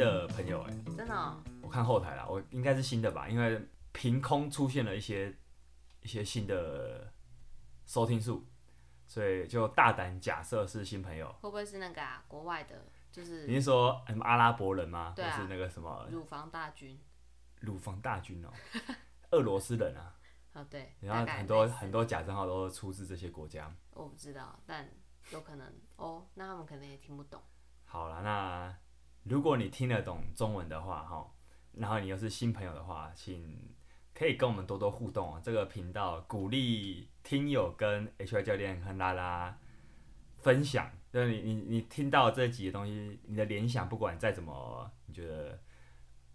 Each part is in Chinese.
的朋友哎、欸，真的、哦？我看后台啦，我应该是新的吧，因为凭空出现了一些一些新的收听数，所以就大胆假设是新朋友。会不会是那个啊？国外的，就是你是说什么阿拉伯人吗？对啊，或是那个什么乳房大军？乳房大军哦，俄罗斯人啊。哦，对。然后很多很多假账号都是出自这些国家。我不知道，但有可能哦。那他们可能也听不懂。好了，那如果你听得懂中文的话，哈，然后你又是新朋友的话，请可以跟我们多多互动啊。这个频道鼓励听友跟 HY 教练和拉拉分享，就是你你你听到这几个东西，你的联想，不管再怎么你觉得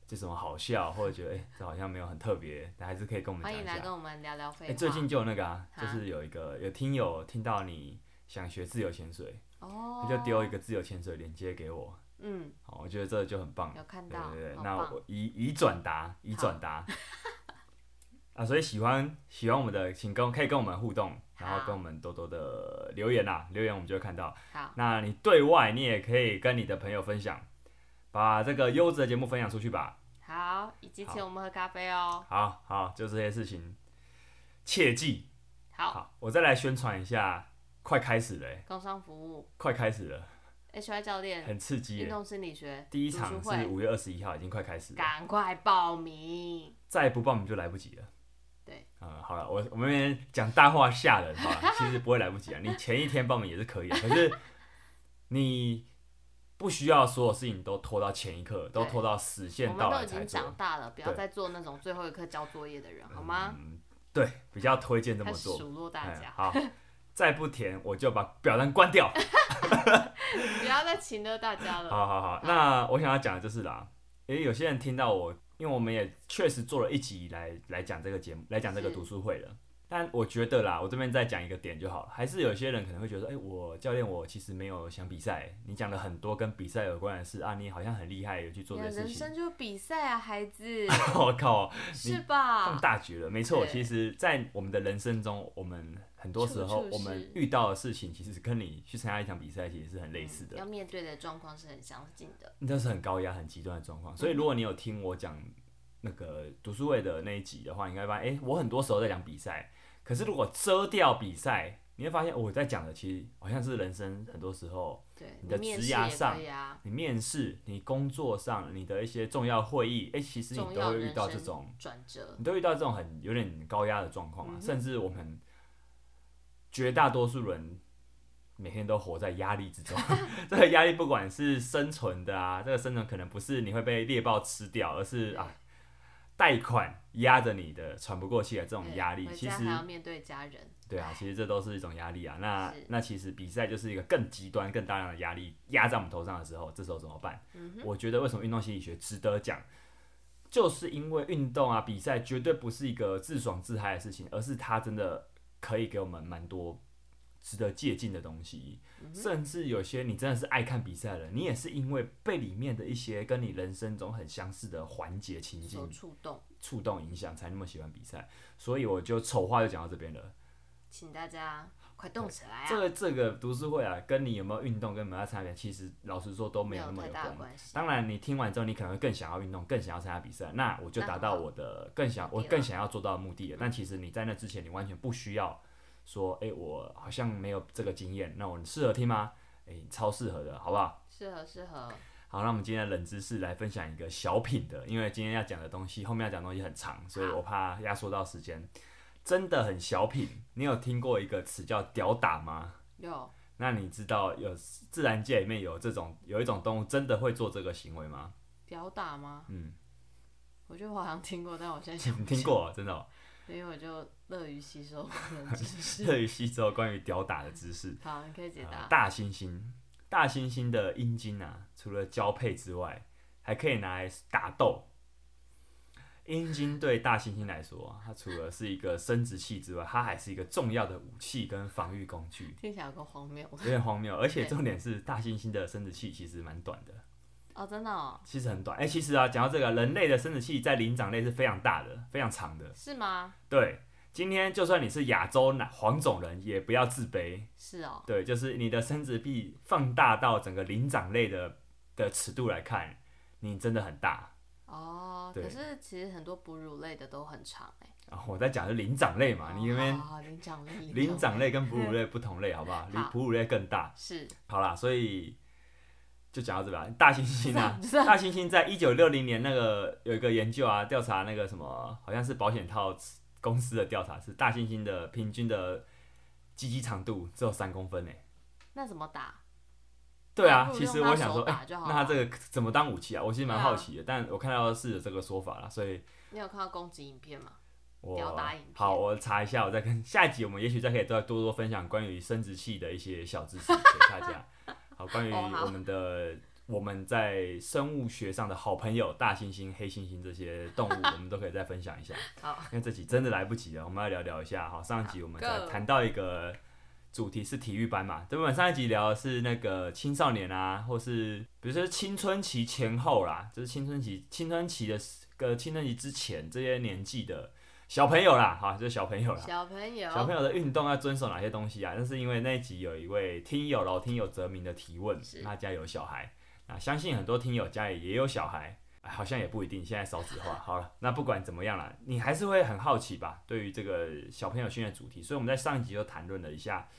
这什么好笑，或者觉得哎、欸、这好像没有很特别，但还是可以跟我们讲一下。欢迎来跟我们聊聊废话。哎、欸，最近就有那个啊，就是有一个有听友听到你想学自由潜水。哦，他就丢一个自由潜水链接给我，嗯，好，我觉得这就很棒，有看到，对对对，那我以以转达，以转达，啊，所以喜欢喜欢我们的，请跟可以跟我们互动，然后跟我们多多的留言啊，留言我们就会看到。好，那你对外你也可以跟你的朋友分享，把这个优质的节目分享出去吧。好，以及请我们喝咖啡哦。好好，就这些事情，切记。好，好，我再来宣传一下。快开始了，工商服务快开始了，HY 教练很刺激，运动心理学第一场是五月二十一号，已经快开始了，赶快报名，再不报名就来不及了。对，嗯，好了，我我们那边讲大话吓人，好吧，其实不会来不及啊，你前一天报名也是可以的，可是你不需要所有事情都拖到前一刻，都拖到时限到了才做。我们都已经长大了，不要再做那种最后一刻交作业的人，好吗？嗯，对，比较推荐这么做，数落大家，好。再不填，我就把表单关掉。不要再请了大家了。好好好，那我想要讲的就是啦，因为有些人听到我，因为我们也确实做了一集来来讲这个节目，来讲这个读书会了。但我觉得啦，我这边再讲一个点就好了。还是有些人可能会觉得，哎、欸，我教练我其实没有想比赛。你讲了很多跟比赛有关的事啊，你好像很厉害，有去做这些事情。人生就比赛啊，孩子。我靠，是吧？放大局了，没错。其实，在我们的人生中，我们很多时候我们遇到的事情，其实跟你去参加一场比赛其实是很类似的。嗯、要面对的状况是很相近的。那是很高压、很极端的状况。所以，如果你有听我讲那个读书会的那一集的话，你应该发现，哎、欸，我很多时候在讲比赛。可是如果遮掉比赛，你会发现我在讲的其实好像是人生很多时候，对你的职涯上，你面试、你工作上、你的一些重要会议，哎，其实你都会遇到这种转折，你都遇到这种很有点高压的状况啊。甚至我们绝大多数人每天都活在压力之中，这个压力不管是生存的啊，这个生存可能不是你会被猎豹吃掉，而是啊。贷款压着你的喘不过气的这种压力，其实还要面对家人。对啊，其实这都是一种压力啊。那那其实比赛就是一个更极端、更大量的压力压在我们头上的时候，这时候怎么办？嗯、我觉得为什么运动心理学值得讲，就是因为运动啊，比赛绝对不是一个自爽自嗨的事情，而是它真的可以给我们蛮多值得借鉴的东西。嗯、甚至有些你真的是爱看比赛的，你也是因为被里面的一些跟你人生中很相似的环节情境触动、触动影响，才那么喜欢比赛。所以我就丑话就讲到这边了，请大家快动起来啊！这个这个读书会啊，跟你有没有运动，跟有没有参加，其实老实说都没有那么有关系。当然，你听完之后，你可能会更想要运动，更想要参加比赛，那我就达到我的更想我更想要做到的目的了。但其实你在那之前，你完全不需要。说，哎、欸，我好像没有这个经验，那我适合听吗？哎、欸，超适合的，好不好？适合，适合。好，那我们今天的冷知识来分享一个小品的，因为今天要讲的东西，后面要讲的东西很长，所以我怕压缩到时间，真的很小品。你有听过一个词叫“屌打”吗？有。那你知道有自然界里面有这种有一种动物真的会做这个行为吗？屌打吗？嗯。我觉得我好像听过，但我现在想听过，真的、喔。因为我就乐于吸收知识，乐于吸收关于屌打的知识。好，你可以解答。呃、大猩猩，大猩猩的阴茎啊，除了交配之外，还可以拿来打斗。阴茎对大猩猩来说，它除了是一个生殖器之外，它还是一个重要的武器跟防御工具。听起来有个荒谬，有点荒谬。而且重点是，大猩猩的生殖器其实蛮短的。哦，真的哦，其实很短。哎、欸，其实啊，讲到这个，人类的生殖器在灵长类是非常大的，非常长的。是吗？对，今天就算你是亚洲黄种人，也不要自卑。是哦。对，就是你的生殖器放大到整个灵长类的的尺度来看，你真的很大。哦，对可是其实很多哺乳类的都很长哎、啊，我在讲的是灵长类嘛，你那边灵长类，灵长类跟哺乳类不同类，好不好？好哺乳类更大。是好啦，所以就讲到这边吧。大猩猩 啊，大猩猩在一九六零年那个有一个研究啊，调查那个什么，好像是保险套公司的调查，是大猩猩的平均的鸡鸡长度只有三公分诶。那怎么打？对啊，其实我想说，哎、那他这个怎么当武器啊？我其实蛮好奇的，但我看到的是有这个说法了，所以你有看到攻击影片吗？我好，我查一下，我再跟下一集我们也许再可以再多多分享关于生殖器的一些小知识给大家。好，关于我们的我们在生物学上的好朋友大猩猩、黑猩猩这些动物，我们都可以再分享一下。好，因为这集真的来不及了，我们要聊聊一下。好，上一集我们才谈到一个主题是体育班嘛，对不对？上一集聊的是那个青少年啊，或是比如说青春期前后啦，就是青春期、青春期的个青春期之前这些年纪的小朋友啦，哈，就是小朋友啦。小朋友，小朋友的运动要遵守哪些东西啊？那是因为那一集有一位听友老听友泽明的提问是，他家有小孩，那相信很多听友家里也有小孩。哎好像也不一定，现在少子化。好了，那不管怎么样啦，你还是会很好奇吧？对于这个小朋友训练主题，所以我们在上一集就谈论了一下，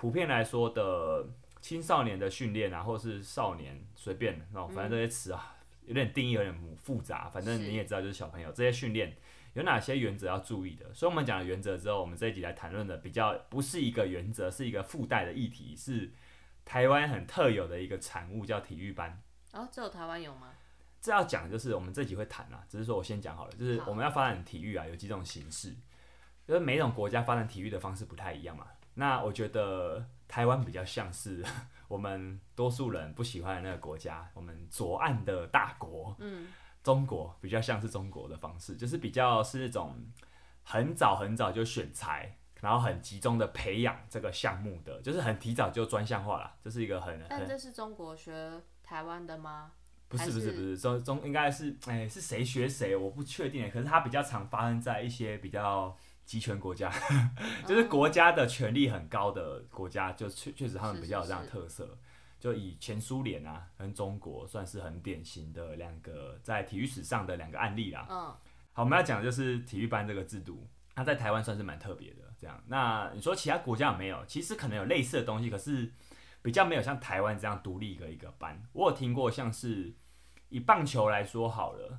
普遍来说的青少年的训练啊，或是少年，随便哦，反正这些词啊，有点定义有点复杂。反正你也知道，就是小朋友这些训练有哪些原则要注意的。所以我们讲了原则之后，我们这一集来谈论的比较不是一个原则，是一个附带的议题，是台湾很特有的一个产物，叫体育班。哦，只有台湾有吗？这要讲就是我们这集会谈啊，只是说我先讲好了，就是我们要发展体育啊，有几种形式，就是每一种国家发展体育的方式不太一样嘛。那我觉得台湾比较像是 我们多数人不喜欢的那个国家，我们左岸的大国，嗯，中国比较像是中国的方式，就是比较是那种很早很早就选材，然后很集中的培养这个项目的，就是很提早就专项化了，这是一个很很但这是中国学台湾的吗？不是不是不是中中应该是哎、是谁学谁我不确定，可是它比较常发生在一些比较集权国家，就是国家的权力很高的国家，就确确实他们比较有这样的特色。就以前苏联啊跟中国算是很典型的两个在体育史上的两个案例啦。嗯，好，我们要讲的就是体育班这个制度，它在台湾算是蛮特别的。这样，那你说其他国家有没有？其实可能有类似的东西，可是比较没有像台湾这样独立一个一个班。我有听过，像是以棒球来说好了，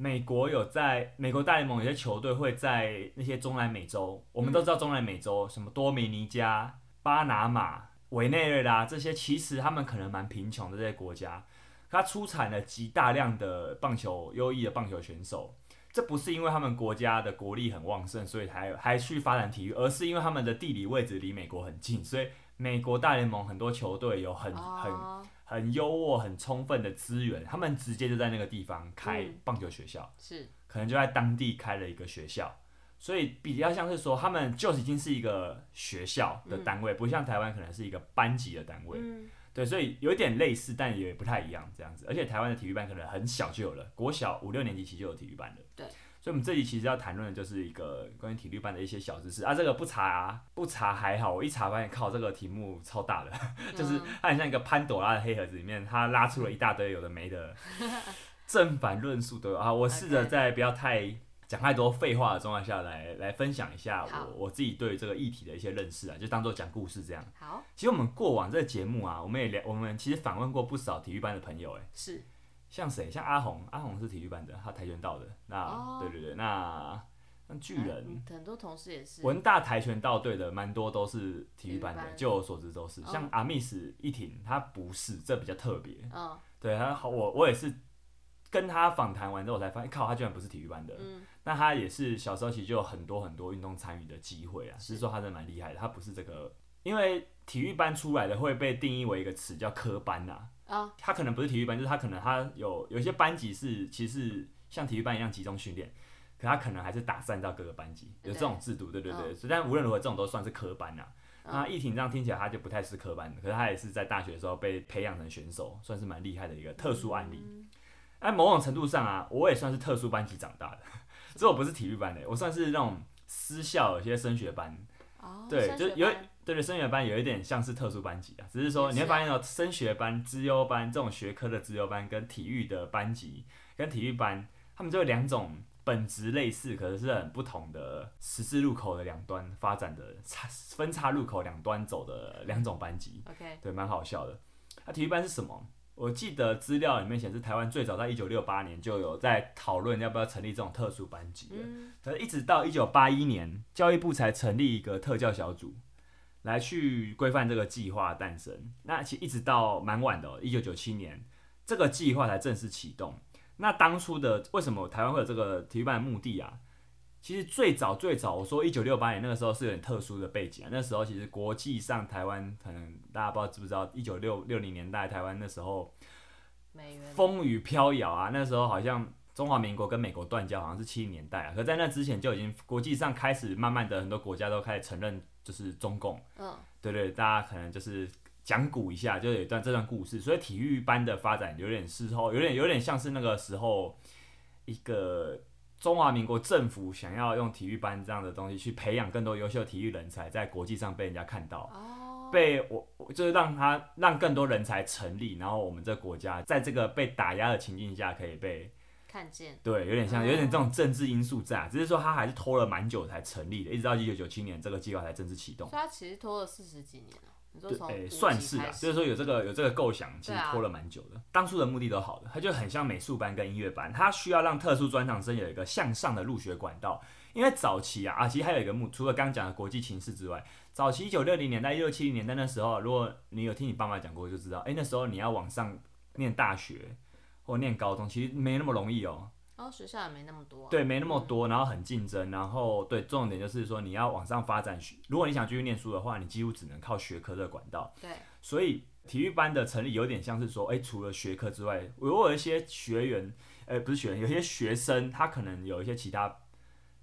美国有在美国大联盟有些球队会在那些中南美洲，我们都知道中南美洲什么多米尼加、巴拿马、委内瑞拉这些，其实他们可能蛮贫穷的这些国家，它出产了极大量的棒球优异的棒球选手。这不是因为他们国家的国力很旺盛，所以才还去发展体育，而是因为他们的地理位置离美国很近，所以美国大联盟很多球队有很很哦很优渥、很充分的资源，他们直接就在那个地方开棒球学校，是可能就在当地开了一个学校，所以比较像是说他们就已经是一个学校的单位，不像台湾可能是一个班级的单位。嗯，对，所以有点类似，但也不太一样这样子。而且台湾的体育班可能很小就有了，国小五六年级其实就有体育班了。对，所以我们这集其实要谈论的就是一个关于体育班的一些小知识啊。这个不查啊，不查还好，我一查发现靠，这个题目超大的，就是它很像一个潘朵拉的黑盒子里面，它拉出了一大堆有的没的，正反论述都有啊。我试着在不要太讲太多废话的状态下来来分享一下我我自己对这个议题的一些认识啊，就当做讲故事这样。好，其实我们过往这个节目啊，我们也聊，我们其实访问过不少体育班的朋友，哎，是像谁？像阿红，阿红是体育班的，他跆拳道的。那、哦对对对，那那巨人，嗯很多同事也是文大跆拳道队的蛮多都是体育班的，班就我所知都是。哦像阿密斯一挺，他不是，这比较特别。嗯对他好，我我也是跟他访谈完之后，我才发现，靠，他居然不是体育班的。嗯那他也是小时候其实就有很多很多运动参与的机会啊，是只是说他真的蛮厉害的。他不是这个，因为体育班出来的会被定义为一个词叫科班呐、啊。啊。他可能不是体育班，就是他可能他有有一些班级是其实是像体育班一样集中训练，可他可能还是打散到各个班级，有这种制度，对对对。所以但无论如何，这种都算是科班呐、那易婷这样听起来他就不太是科班的，可是他也是在大学的时候被培养成选手，算是蛮厉害的一个特殊案例。嗯。在某种程度上啊，我也算是特殊班级长大的，只是我不是体育班的，我算是那种私校有些升学班。哦，对，就有班对对，升学班有一点像是特殊班级啊，只是说你会发现哦，升学班、资优班这种学科的资优班跟体育的班级跟体育班，他们就有两种本质类似，可是是很不同的十字路口的两端发展的差分叉路口两端走的两种班级。OK，对，蛮好笑的。那、啊、体育班是什么？我记得资料里面显示，台湾最早在一九六八年就有在讨论要不要成立这种特殊班级的，嗯、可是一直到一九八一年，教育部才成立一个特教小组，来去规范这个计划诞生。那其实一直到蛮晚的、喔，一九九七年，这个计划才正式启动。那当初的为什么台湾会有这个体育班的目的啊？其实最早最早，我说一九六八年那个时候是有点特殊的背景啊。那时候其实国际上台湾可能大家不知道知不知道，一九六六零年代台湾那时候风雨飘摇啊。那时候好像中华民国跟美国断交，好像是七零年代啊。可在那之前就已经国际上开始慢慢的很多国家都开始承认就是中共。嗯，对对，大家可能就是讲古一下，就有一段这段故事。所以体育班的发展有点时候有点有点像是那个时候一个。中华民国政府想要用体育班这样的东西去培养更多优秀体育人才，在国际上被人家看到，哦、被我就是让他让更多人才成立，然后我们这个国家在这个被打压的情境下可以被看见。对，有点像有点这种政治因素在，只是说他还是拖了蛮久才成立的，一直到一九九七年这个计划才正式启动。所以他其实拖了四十几年了。对，欸、算是啊，就是说有这个有这个构想，其实拖了蛮久的。啊、当初的目的都好的，他就很像美术班跟音乐班，他需要让特殊专长生有一个向上的入学管道。因为早期啊啊，其实还有一个目，除了刚刚讲的国际情势之外，早期一九六零年代、一九七零年代那时候，如果你有听你爸妈讲过，就知道，哎、欸，那时候你要往上念大学或念高中，其实没那么容易哦。然后学校也没那么多，啊，对，没那么多，然后很竞争，然后对，重点就是说你要往上发展学，如果你想继续念书的话，你几乎只能靠学科的管道。对，所以体育班的成立有点像是说，哎，除了学科之外，如果有一些学员，呃，不是学员，有些学生他可能有一些其他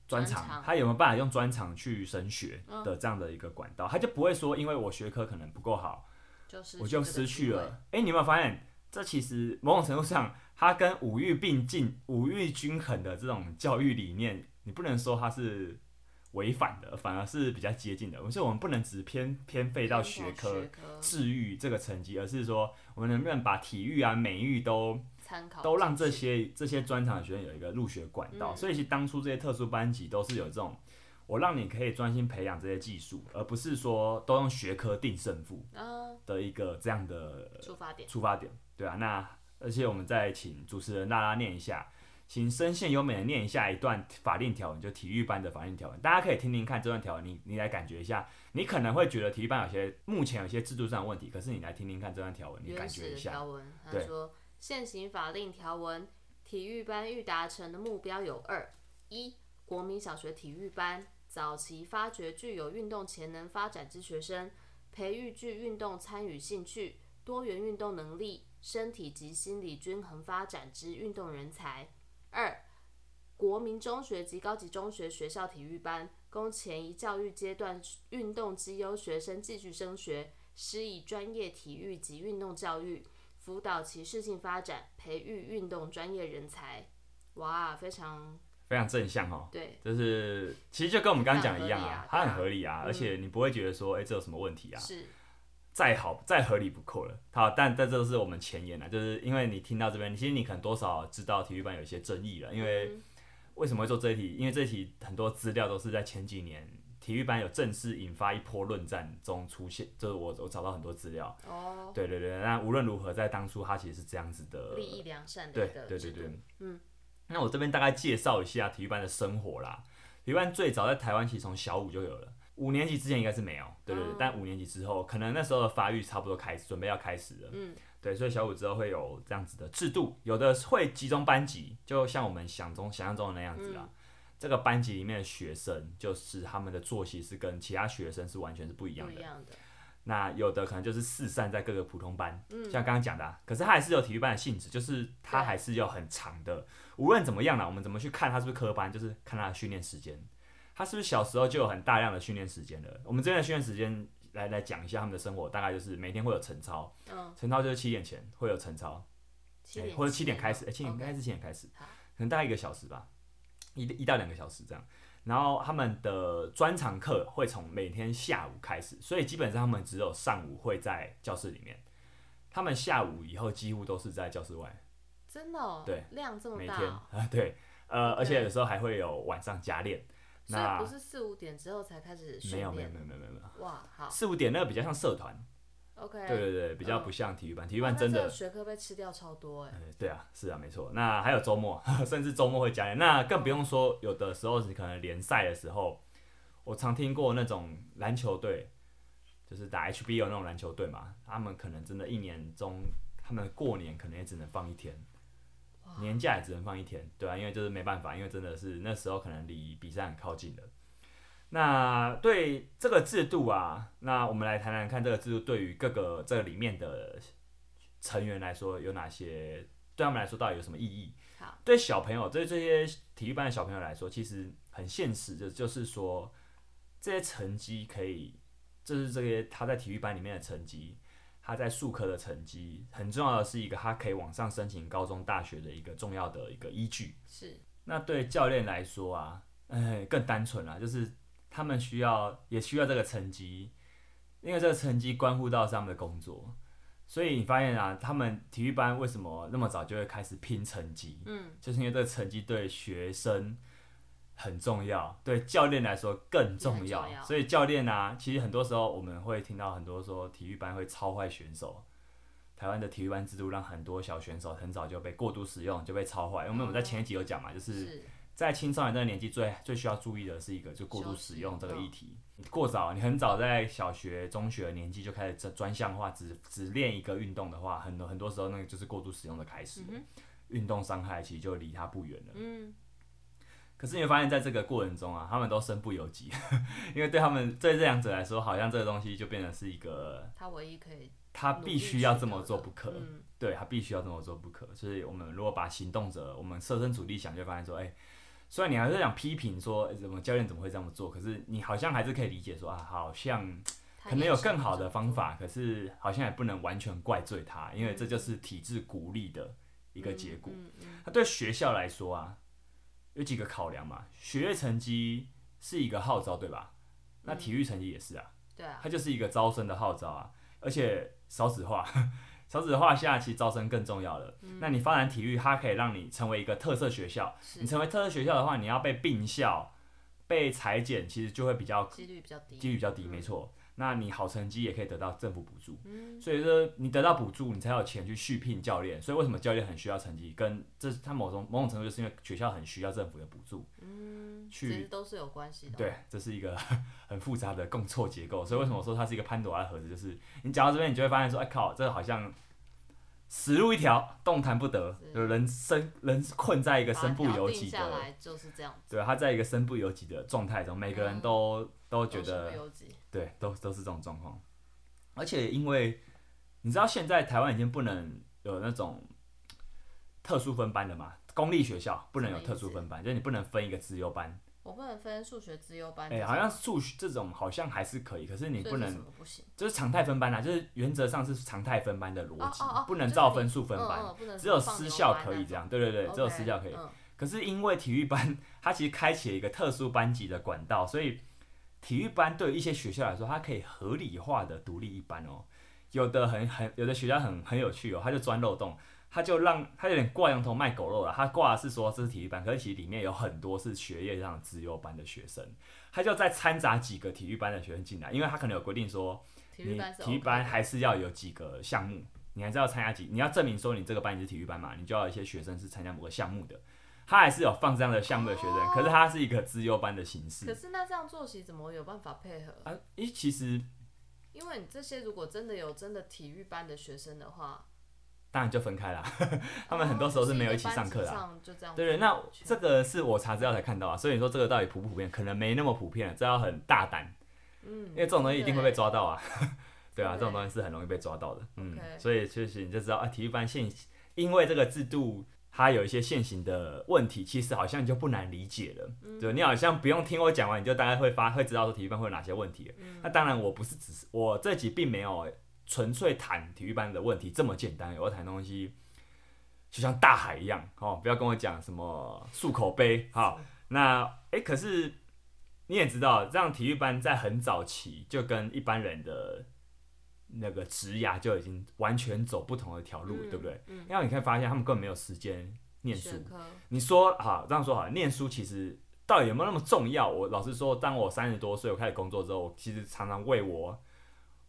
专长，他有没有办法用专长去升学的这样的一个管道，嗯、他就不会说，因为我学科可能不够好，就我就失去了。哎，你有没有发现，这其实某种程度上。它跟五育并进、五育均衡的这种教育理念，你不能说它是违反的，反而是比较接近的。所以，我们不能只偏偏废到学科治愈这个层级，而是说，我们能不能把体育啊、美育都参考，都让这些这些专长的学生有一个入学管道。嗯、所以，其实当初这些特殊班级都是有这种，我让你可以专心培养这些技术，而不是说都用学科定胜负的一个这样的出发点。出发点，对啊，那。而且我们再请主持人拉拉念一下，请声线优美的念一下一段法令条文，就体育班的法令条文，大家可以听听看这段条文，你你来感觉一下，你可能会觉得体育班有些目前有些制度上的问题，可是你来听听看这段条文，你感觉一下。条文，他说现行法令条文，体育班欲达成的目标有二：一、国民小学体育班早期发掘具有运动潜能发展之学生，培育具运动参与兴趣、多元运动能力。身体及心理均衡发展之运动人才。二、国民中学及高级中学学校体育班，供前一教育阶段运动绩优学生继续升学，施以专业体育及运动教育，辅导其适性发展，培育运动专业人才。哇，非常非常正向哦。对，就是其实就跟我们刚刚讲的一样啊，它很合理啊，而且你不会觉得说，哎、欸，这有什么问题啊？是。再好再合理不过了，好，但但这都是我们前言了，就是因为你听到这边，其实你可能多少知道体育班有一些争议了，因为为什么会做这一题？因为这一题很多资料都是在前几年体育班有正式引发一波论战中出现，就是我我找到很多资料。哦。对对对，那无论如何，在当初它其实是这样子的。利益良善的。对对对对。嗯。那我这边大概介绍一下体育班的生活啦。体育班最早在台湾其实从小五就有了。五年级之前应该是没有，对对对，嗯、但五年级之后，可能那时候的发育差不多开始，准备要开始了。嗯，对，所以小五之后会有这样子的制度，有的会集中班级，就像我们想中想象中的那样子啦。嗯、这个班级里面的学生，就是他们的作息是跟其他学生是完全是不一样的。样的那有的可能就是四散在各个普通班，嗯、像刚刚讲的、啊，可是他还是有体育班的性质，就是他还是有很长的。无论怎么样啦，我们怎么去看他是不是科班，就是看他的训练时间。他是不是小时候就有很大量的训练时间了？我们这边的训练时间来来讲一下他们的生活，大概就是每天会有晨操，嗯晨操就是七点前会有晨操，七点或者七点开始，七点开始七点开始，可能大概一个小时吧，一一到两个小时这样。然后他们的专场课会从每天下午开始，所以基本上他们只有上午会在教室里面，他们下午以后几乎都是在教室外。真的哦？对，量这么大。每天啊，对，呃，而且有时候还会有晚上加练。那不是四五点之后才开始训练？没有没有没有没有没有。哇，好。四五点那个比较像社团。OK。对对对，比较不像体育班，体育班真的学科被吃掉超多哎。对啊，是啊，没错。那还有周末，甚至周末会加练。那更不用说，有的时候你可能联赛的时候，我常听过那种篮球队，就是打 HBL 那种篮球队嘛，他们可能真的一年中，他们过年可能也只能放一天。年假也只能放一天，对啊，因为就是没办法，因为真的是那时候可能离比赛很靠近的。那对这个制度啊，那我们来谈谈看这个制度对于各个这个里面的成员来说有哪些，对他们来说到底有什么意义？好，对小朋友，对这些体育班的小朋友来说，其实很现实的，就是说这些成绩可以，就是这些他在体育班里面的成绩。他在术科的成绩很重要的是一个，他可以往上申请高中、大学的一个重要的一个依据。是。那对教练来说啊，哎，更单纯啦，就是他们需要也需要这个成绩，因为这个成绩关乎到他们的工作。所以你发现啊，他们体育班为什么那么早就会开始拼成绩？嗯，就是因为这个成绩对学生。很重要，对教练来说更重要。重要。所以教练啊，其实很多时候我们会听到很多说体育班会超坏选手。台湾的体育班制度让很多小选手很早就被过度使用，就被超坏。因为我们在前一集有讲嘛，就是在青少年这个年纪最最需要注意的是一个就过度使用这个议题。过早，你很早在小学、中学的年纪就开始专专项化，只只练一个运动的话，很多很多时候那个就是过度使用的开始。运动伤害其实就离他不远了。嗯。可是你会发现在这个过程中啊，他们都身不由己，因为对他们对这两者来说，好像这个东西就变成是一个他唯一可以，他必须要这么做不可，嗯、对他必须要这么做不可。所以我们如果把行动者，我们设身处地想，就发现说，哎、欸，虽然你还是想批评说，欸、怎么教练怎么会这么做，可是你好像还是可以理解说啊，好像可能有更好的方法，可是好像也不能完全怪罪他，因为这就是体制鼓励的一个结果。那、嗯嗯嗯、对学校来说啊。有几个考量嘛？学业成绩是一个号召，对吧？那体育成绩也是啊。对啊。它就是一个招生的号召啊。而且少子化，少子化下其实招生更重要了。嗯。那你发展体育，它可以让你成为一个特色学校。你成为特色学校的话，你要被并校、被裁减，其实就会比较几率比较低。几率比较低，没错。那你好成绩也可以得到政府补助，嗯，所以说你得到补助，你才有钱去续聘教练。所以为什么教练很需要成绩？跟这他某种某种程度就是因为学校很需要政府的补助，嗯，去其实都是有关系的。对，这是一个 很复杂的共错结构。所以为什么我说它是一个潘朵拉的盒子？就是你讲到这边，你就会发现说，哎靠，这个好像死路一条，动弹不得，有人生人困在一个身不由己的，就是这样。对，他在一个身不由己的状态中，每个人都、嗯、都觉得。对，都都是这种状况，而且因为你知道现在台湾已经不能有那种特殊分班的嘛，公立学校不能有特殊分班，就是你不能分一个资优班。我不能分数学资优班。哎、欸，好像数学这种好像还是可以，可是你不能，不行，就是常态分班啊，就是原则上是常态分班的逻辑，哦哦哦，不能照分数分班，只有私校可以这样。对对对，okay, 只有私校可以。嗯、可是因为体育班它其实开启了一个特殊班级的管道，所以。体育班对于一些学校来说，它可以合理化的独立一班哦。有的很很有的学校很很有趣哦，他就钻漏洞，他就让他有点挂羊头卖狗肉了。他挂的是说这是体育班，可是其实里面有很多是学业上资优班的学生，他就再掺杂几个体育班的学生进来，因为他可能有规定说，你体育班还是要有几个项目，你还是要参加几，你要证明说你这个班你是体育班嘛，你就要有一些学生是参加某个项目的。他还是有放这样的项目的学生，哦，可是他是一个资优班的形式。可是那这样作息怎么有办法配合？啊，咦，其实，因为你这些如果真的有真的体育班的学生的话，当然就分开了。他们很多时候是没有一起上课的，哦就，这样对对，那这个是我查资料才看到啊，所以你说这个到底普不普遍？可能没那么普遍，这要很大胆。嗯，因为这种东西一定会被抓到啊。对 啊，这种东西是很容易被抓到的。嗯.所以确实你就知道啊，体育班现因为这个制度。它有一些现行的问题，其实好像就不难理解了。嗯、就你好像不用听我讲完，你就大概会发会知道说体育班会有哪些问题、嗯。那当然，我不是只是我这集并没有纯粹谈体育班的问题这么简单。我谈东西就像大海一样，哦，不要跟我讲什么漱口杯。好，那诶、欸，可是你也知道，这样体育班在很早期就跟一般人的那个职涯就已经完全走不同的条路，嗯、对不对？嗯、因为你可以发现，他们根本没有时间念书。科你说好这样说好，念书其实到底有没有那么重要？我老实说，当我三十多岁，我开始工作之后，我其实常常为我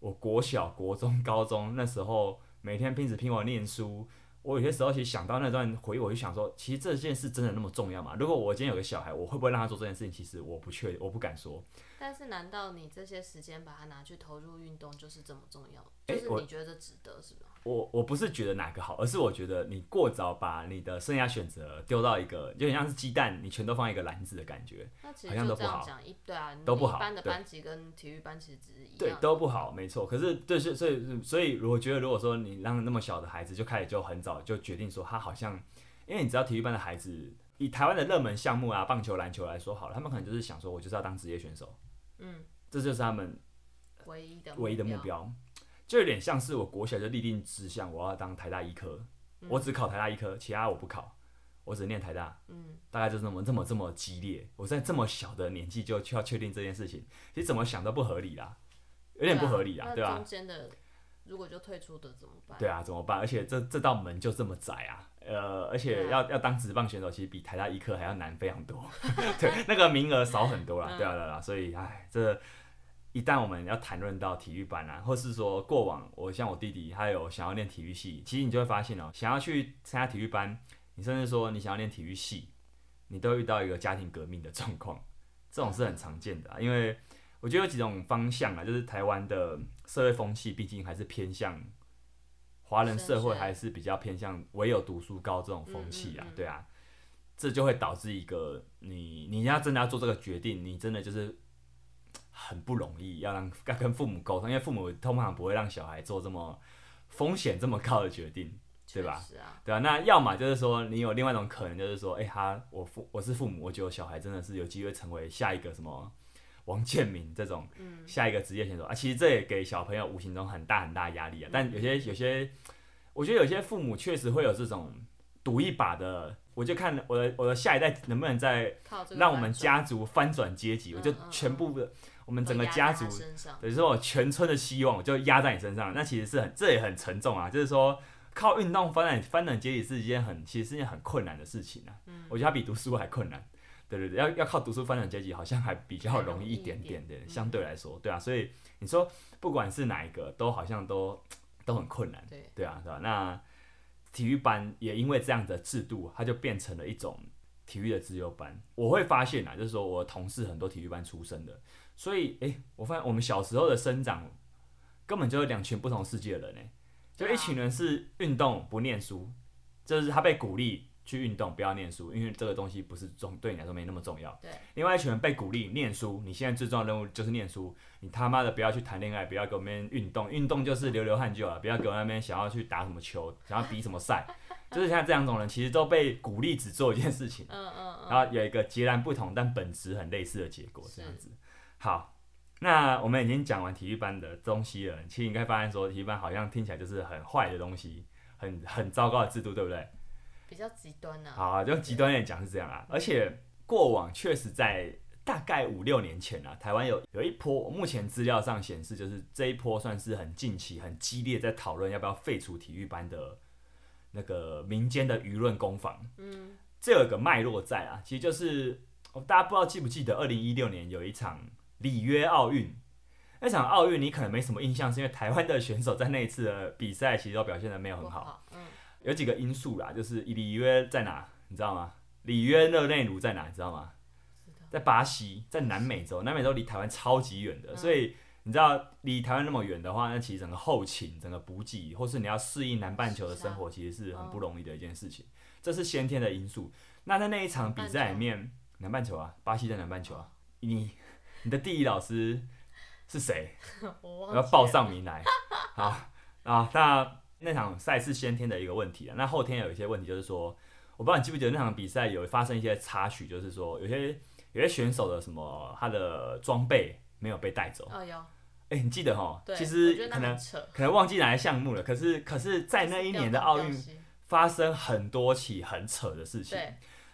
我国小、国中、高中那时候每天拼死拼活念书。我有些时候其实想到那段回忆，我就想说，其实这件事真的那么重要吗？如果我今天有个小孩，我会不会让他做这件事情？其实我不确，我不敢说。但是，难道你这些时间把它拿去投入运动，就是这么重要？就是你觉得值得是吗？我我不是觉得哪个好，而是我觉得你过早把你的生涯选择丢到一个，就很像是鸡蛋，你全都放一个篮子的感觉，好像都不好。对啊，都不好。一般的班级跟体育班其实只是一样。对，都不好，没错。可是，对，所以，所以，所以，我觉得，如果说你让那么小的孩子就开始就很早就决定说他好像，因为你知道体育班的孩子，以台湾的热门项目啊，棒球、篮球来说好了，他们可能就是想说，我就是要当职业选手，嗯，这就是他们唯一的唯一的目标。就有点像是我国小就立定志向，我要当台大医科，嗯、我只考台大医科，其他我不考，我只念台大。嗯，大概就是这么这么这么激烈。我在这么小的年纪就就要确定这件事情，其实怎么想都不合理啦，有点不合理啦，对吧？中间的如果就退出的怎么办？对啊，怎么办？而且这这道门就这么窄啊，呃，而且要、啊、要当职棒选手，其实比台大医科还要难非常多，对，那个名额少很多啦，对啊对啊，所以哎，这。一旦我们要谈论到体育班啊，或是说过往，我像我弟弟，他有想要练体育系，其实你就会发现哦，想要去参加体育班，你甚至说你想要练体育系，你都遇到一个家庭革命的状况，这种是很常见的啊。因为我觉得有几种方向啊，就是台湾的社会风气毕竟还是偏向华人社会，还是比较偏向唯有读书高这种风气啊，对啊，这就会导致一个你你要真的要做这个决定，你真的就是。很不容易，要让 要跟父母沟通，因为父母通常不会让小孩做这么风险这么高的决定，对吧？啊、对啊。那要么就是说，你有另外一种可能，就是说，哎、欸，他我父我是父母，我觉得小孩真的是有机会成为下一个什么王建民这种下一个职业选手、嗯、啊。其实这也给小朋友无形中很大很大压力啊。但有些有些，我觉得有些父母确实会有这种赌一把的。我就看我的我的下一代能不能再让我们家族翻转阶级，我就全部的。我们整个家族，等于说我全村的希望就压在你身上，那其实是很，这也很沉重啊。就是说，靠运动翻转翻转阶级是一件很，其实是一件很困难的事情啊。嗯，我觉得它比读书还困难。对对对，要要靠读书翻转阶级，好像还比较容易一点点的，相对来说，对啊。所以你说，不管是哪一个，都好像都都很困难。对对啊，对吧？那体育班也因为这样的制度，它就变成了一种体育的自由班。我会发现啊，就是说我同事很多体育班出身的。所以，诶、欸，我发现我们小时候的生长，根本就是两群不同世界的人呢。就一群人是运动不念书，就是他被鼓励去运动，不要念书，因为这个东西不是重，对你来说没那么重要。对。另外一群人被鼓励念书，你现在最重要的任务就是念书，你他妈的不要去谈恋爱，不要给我们运动，运动就是流流汗就好，不要给我那边想要去打什么球，想要比什么赛，就是像这两种人，其实都被鼓励只做一件事情。嗯嗯嗯。然后有一个截然不同但本质很类似的结果，这样子。好，那我们已经讲完体育班的东西了。其实应该发现说，体育班好像听起来就是很坏的东西，很很糟糕的制度，对不对？比较极端呢、啊。好，就极端一点讲是这样啊。而且过往确实在大概五六年前啊，台湾有有一波，目前资料上显示，就是这一波算是很近期、很激烈，在讨论要不要废除体育班的那个民间的舆论攻防。嗯，这有个脉络在啊，其实就是大家不知道记不记得，二零一六年有一场。里约奥运那场奥运，你可能没什么印象，是因为台湾的选手在那一次的比赛其实都表现的没有很好。嗯，有几个因素啦，就是里约在哪，你知道吗？里约热内卢在哪，你知道吗？在巴西，在南美洲，南美洲离台湾超级远的，所以你知道离台湾那么远的话，那其实整个后勤、整个补给，或是你要适应南半球的生活，其实是很不容易的一件事情。这是先天的因素。那在那一场比赛里面，南半球啊，巴西在南半球啊，你。你的地理老师是谁？我要报上名来。好啊，那那场赛是先天的一个问题啊。那后天有一些问题，就是说，我不知道你记不记得那场比赛有发生一些插曲，就是说有些有些选手的什么他的装备没有被带走。哦，有。哎，你记得哈？对其实可能可能忘记哪些项目了。可是可是在那一年的奥运发生很多起很扯的事情。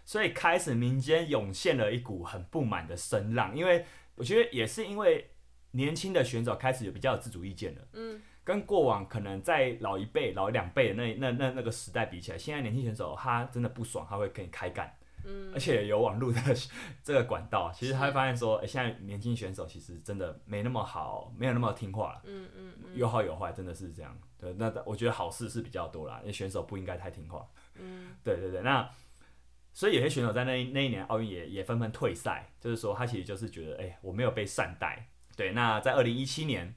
所以开始民间涌现了一股很不满的声浪，因为我觉得也是因为年轻的选手开始有比较有自主意见了，嗯，跟过往可能在老一辈、老两辈的那那那那个时代比起来，现在年轻选手他真的不爽，他会跟你开干。嗯，而且有网络的这个管道，其实他会发现说，哎，现在年轻选手其实真的没那么好，没有那么听话了。嗯嗯嗯，有好有坏，真的是这样。对，那我觉得好事是比较多啦，因为选手不应该太听话。嗯，对对对，那所以有些选手在那那一年奥运也也纷纷退赛，就是说他其实就是觉得，哎，我没有被善待。对，那在二零一七年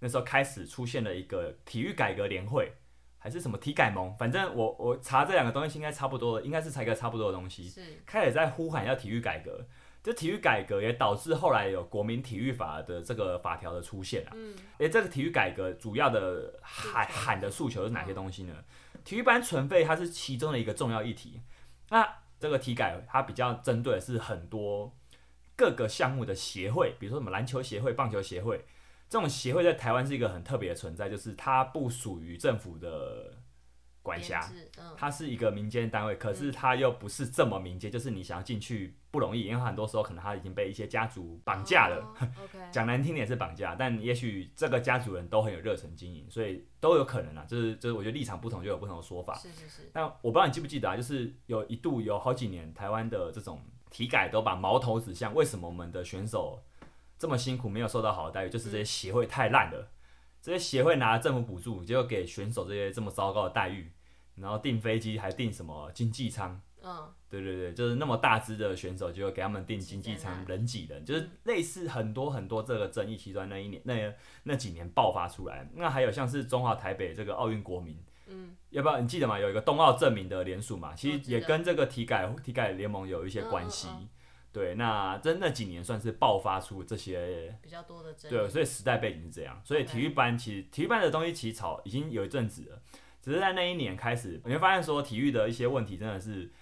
那时候开始出现了一个体育改革联会。还是什么体改盟，反正我我查这两个东西应该差不多，应该是才一个差不多的东西。是开始在呼喊要体育改革，这体育改革也导致后来有国民体育法的这个法条的出现啊。嗯，诶，这个体育改革主要的喊喊的诉求是哪些东西呢？体育班存废它是其中的一个重要议题。那这个体改它比较针对是很多各个项目的协会，比如说什么篮球协会、棒球协会。这种协会在台湾是一个很特别的存在，就是它不属于政府的管辖，它是一个民间单位，可是它又不是这么民间，就是你想要进去不容易，因为很多时候可能他已经被一些家族绑架了。讲难听点是绑架，但也许这个家族人都很有热忱经营，所以都有可能啊。就是就是，我觉得立场不同就有不同的说法。是是是。但我不知道你记不记得啊，就是有一度有好几年，台湾的这种体改都把矛头指向为什么我们的选手。这么辛苦没有受到好的待遇，就是这些协会太烂了。这些协会拿了政府补助，结果给选手这些这么糟糕的待遇，然后订飞机还订什么经济舱？嗯，对对对，就是那么大只的选手，结果给他们订经济舱，人挤人，就是类似很多很多这个争议，其中那一年那那几年爆发出来。那还有像是中华台北这个奥运国民，嗯，要不要你记得吗？有一个冬奥证明的联署嘛，其实也跟这个体改体改联盟有一些关系。嗯嗯嗯对，那这那几年算是爆发出这些比较多的争议。对，所以时代背景是这样，所以体育班其实体育班的东西起草已经有一阵子了，只是在那一年开始，你会发现说体育的一些问题真的是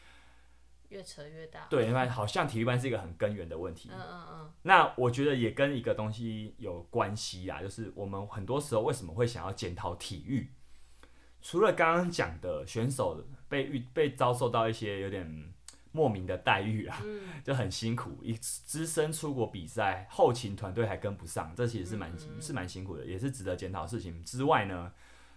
越扯越大。对，你发现好像体育班是一个很根源的问题。嗯嗯嗯。那我觉得也跟一个东西有关系啊，就是我们很多时候为什么会想要检讨体育？除了刚刚讲的选手被遇被遭受到一些有点。莫名的待遇啊，就很辛苦。一只身出国比赛，后勤团队还跟不上，这其实是蛮是蛮辛苦的，也是值得检讨的事情。之外呢，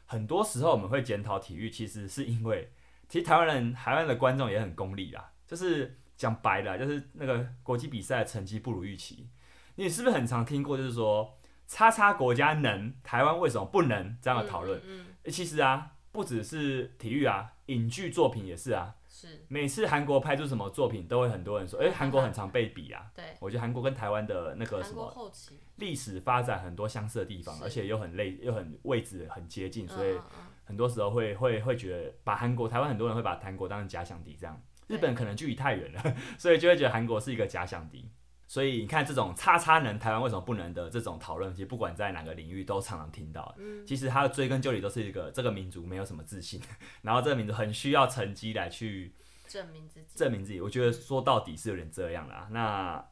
很多时候我们会检讨体育，其实是因为，其实台湾人、台湾的观众也很功利啦，就是讲白了，就是那个国际比赛成绩不如预期。你是不是很常听过，就是说，叉叉国家能，台湾为什么不能这样的讨论？欸，其实啊，不只是体育啊，影剧作品也是啊。是每次韩国拍出什么作品，都会很多人说，哎、欸，韩国很常被比啊。对，我觉得韩国跟台湾的那个什么历史发展很多相似的地方，而且又很类，又很位置很接近，所以很多时候会会会觉得把韩国、台湾很多人会把韩国当成假想敌这样。日本可能距离太远了，所以就会觉得韩国是一个假想敌。所以你看，这种叉叉能，台湾为什么不能的这种讨论，其实不管在哪个领域都常常听到。其实它的追根究底都是一个这个民族没有什么自信，然后这个民族很需要成绩来去证明自己。证明自己，我觉得说到底是有点这样啦。那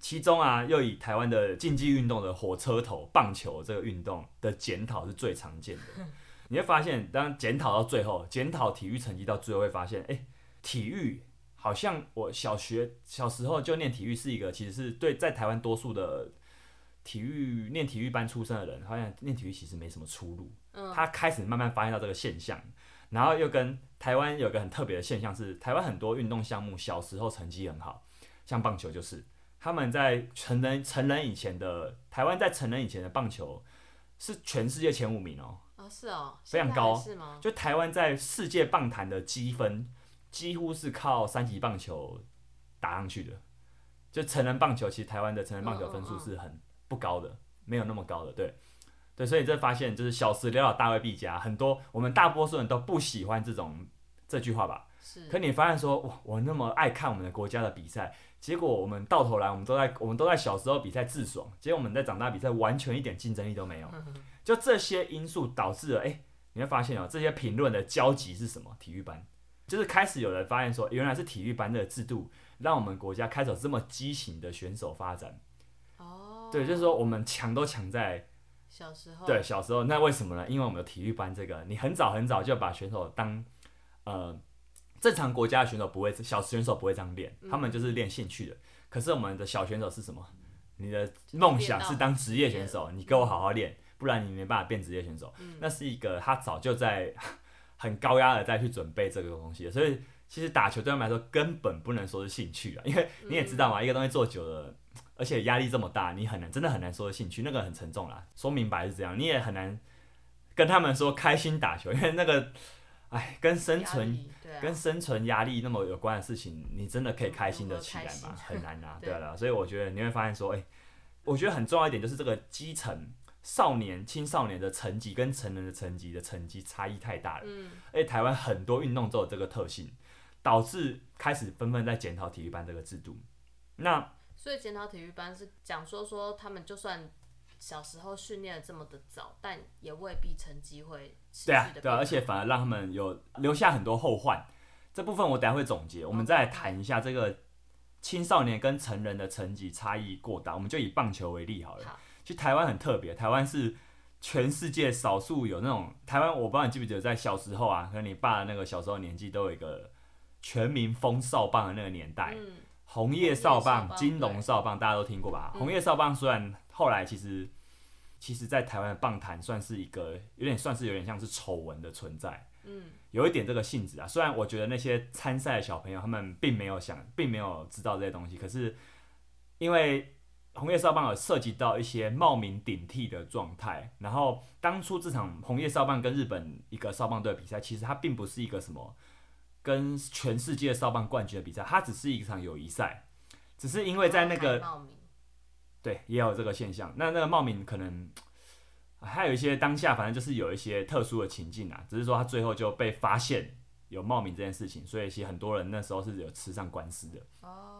其中啊，又以台湾的竞技运动的火车头棒球这个运动的检讨是最常见的。你会发现，当检讨到最后，检讨体育成绩到最后会发现，哎，体育。好像我小学小时候就念体育是一个，其实是对在台湾多数的体育念体育班出身的人，好像念体育其实没什么出路。他开始慢慢发现到这个现象，然后又跟台湾有个很特别的现象是，台湾很多运动项目小时候成绩很好，像棒球就是他们在成人成人以前的台湾在成人以前的棒球是全世界前五名哦，哦是哦，非常高，是吗？就台湾在世界棒坛的积分。几乎是靠三级棒球打上去的，就成人棒球，其实台湾的成人棒球分数是很不高的，没有那么高的，对，对，所以这发现就是小时了了，大未必佳，很多我们大多数人都不喜欢这种这句话吧？是。可你发现说，哇，我那么爱看我们的国家的比赛，结果我们到头来，我们都在我们都在小时候比赛自爽，结果我们在长大比赛完全一点竞争力都没有，就这些因素导致了，哎，你会发现哦，这些评论的交集是什么？体育班。就是开始有人发现说，原来是体育班的制度让我们国家开始有这么畸形的选手发展。哦，对，就是说我们强都强在小时候。对，小时候，那为什么呢？因为我们的体育班这个，你很早很早就把选手当呃正常国家的选手不会，小选手不会这样练，他们就是练兴趣的。可是我们的小选手是什么？你的梦想是当职业选手，你给我好好练，不然你没办法变职业选手。那是一个他早就在很高压的再去准备这个东西，所以其实打球对他们来说根本不能说是兴趣啊，因为你也知道嘛，一个东西做久了，而且压力这么大，你很难真的很难说是兴趣，那个很沉重啦。说明白是这样，你也很难跟他们说开心打球，因为那个。哎，跟生存、啊、跟生存压力那么有关的事情，你真的可以开心的起来吗？很难啊，对了，所以我觉得你会发现说，哎、欸，我觉得很重要一点就是这个基层少年、青少年的成绩跟成人的成绩的成绩差异太大了。嗯，而且台湾很多运动都有这个特性，导致开始纷纷在检讨体育班这个制度。那所以检讨体育班是讲说说他们就算。小时候训练的这么的早，但也未必成绩会对啊，对啊，而且反而让他们有留下很多后患。这部分我等下会总结，我们再来谈一下这个青少年跟成人的成绩差异过大。我们就以棒球为例好了。其实台湾很特别，台湾是全世界少数有那种台湾，我不知道你记不记得，在小时候啊，可能你爸的那个小时候年纪都有一个全民封少棒的那个年代，嗯、红叶少棒、金龙少棒，大家都听过吧？红叶少棒虽然后来其实。其实，在台湾的棒坛算是一个有点算是有点像是丑闻的存在，嗯，有一点这个性质啊。虽然我觉得那些参赛的小朋友他们并没有想，并没有知道这些东西，可是因为红叶少棒有涉及到一些冒名顶替的状态，然后当初这场红叶少棒跟日本一个少棒队的比赛，其实它并不是一个什么跟全世界少棒冠军的比赛，它只是一场友谊赛，只是因为在那个。对，也有这个现象。那那个冒名可能还有一些当下，反正就是有一些特殊的情境啊。只是说他最后就被发现有冒名这件事情，所以其实很多人那时候是有吃上官司的。哦。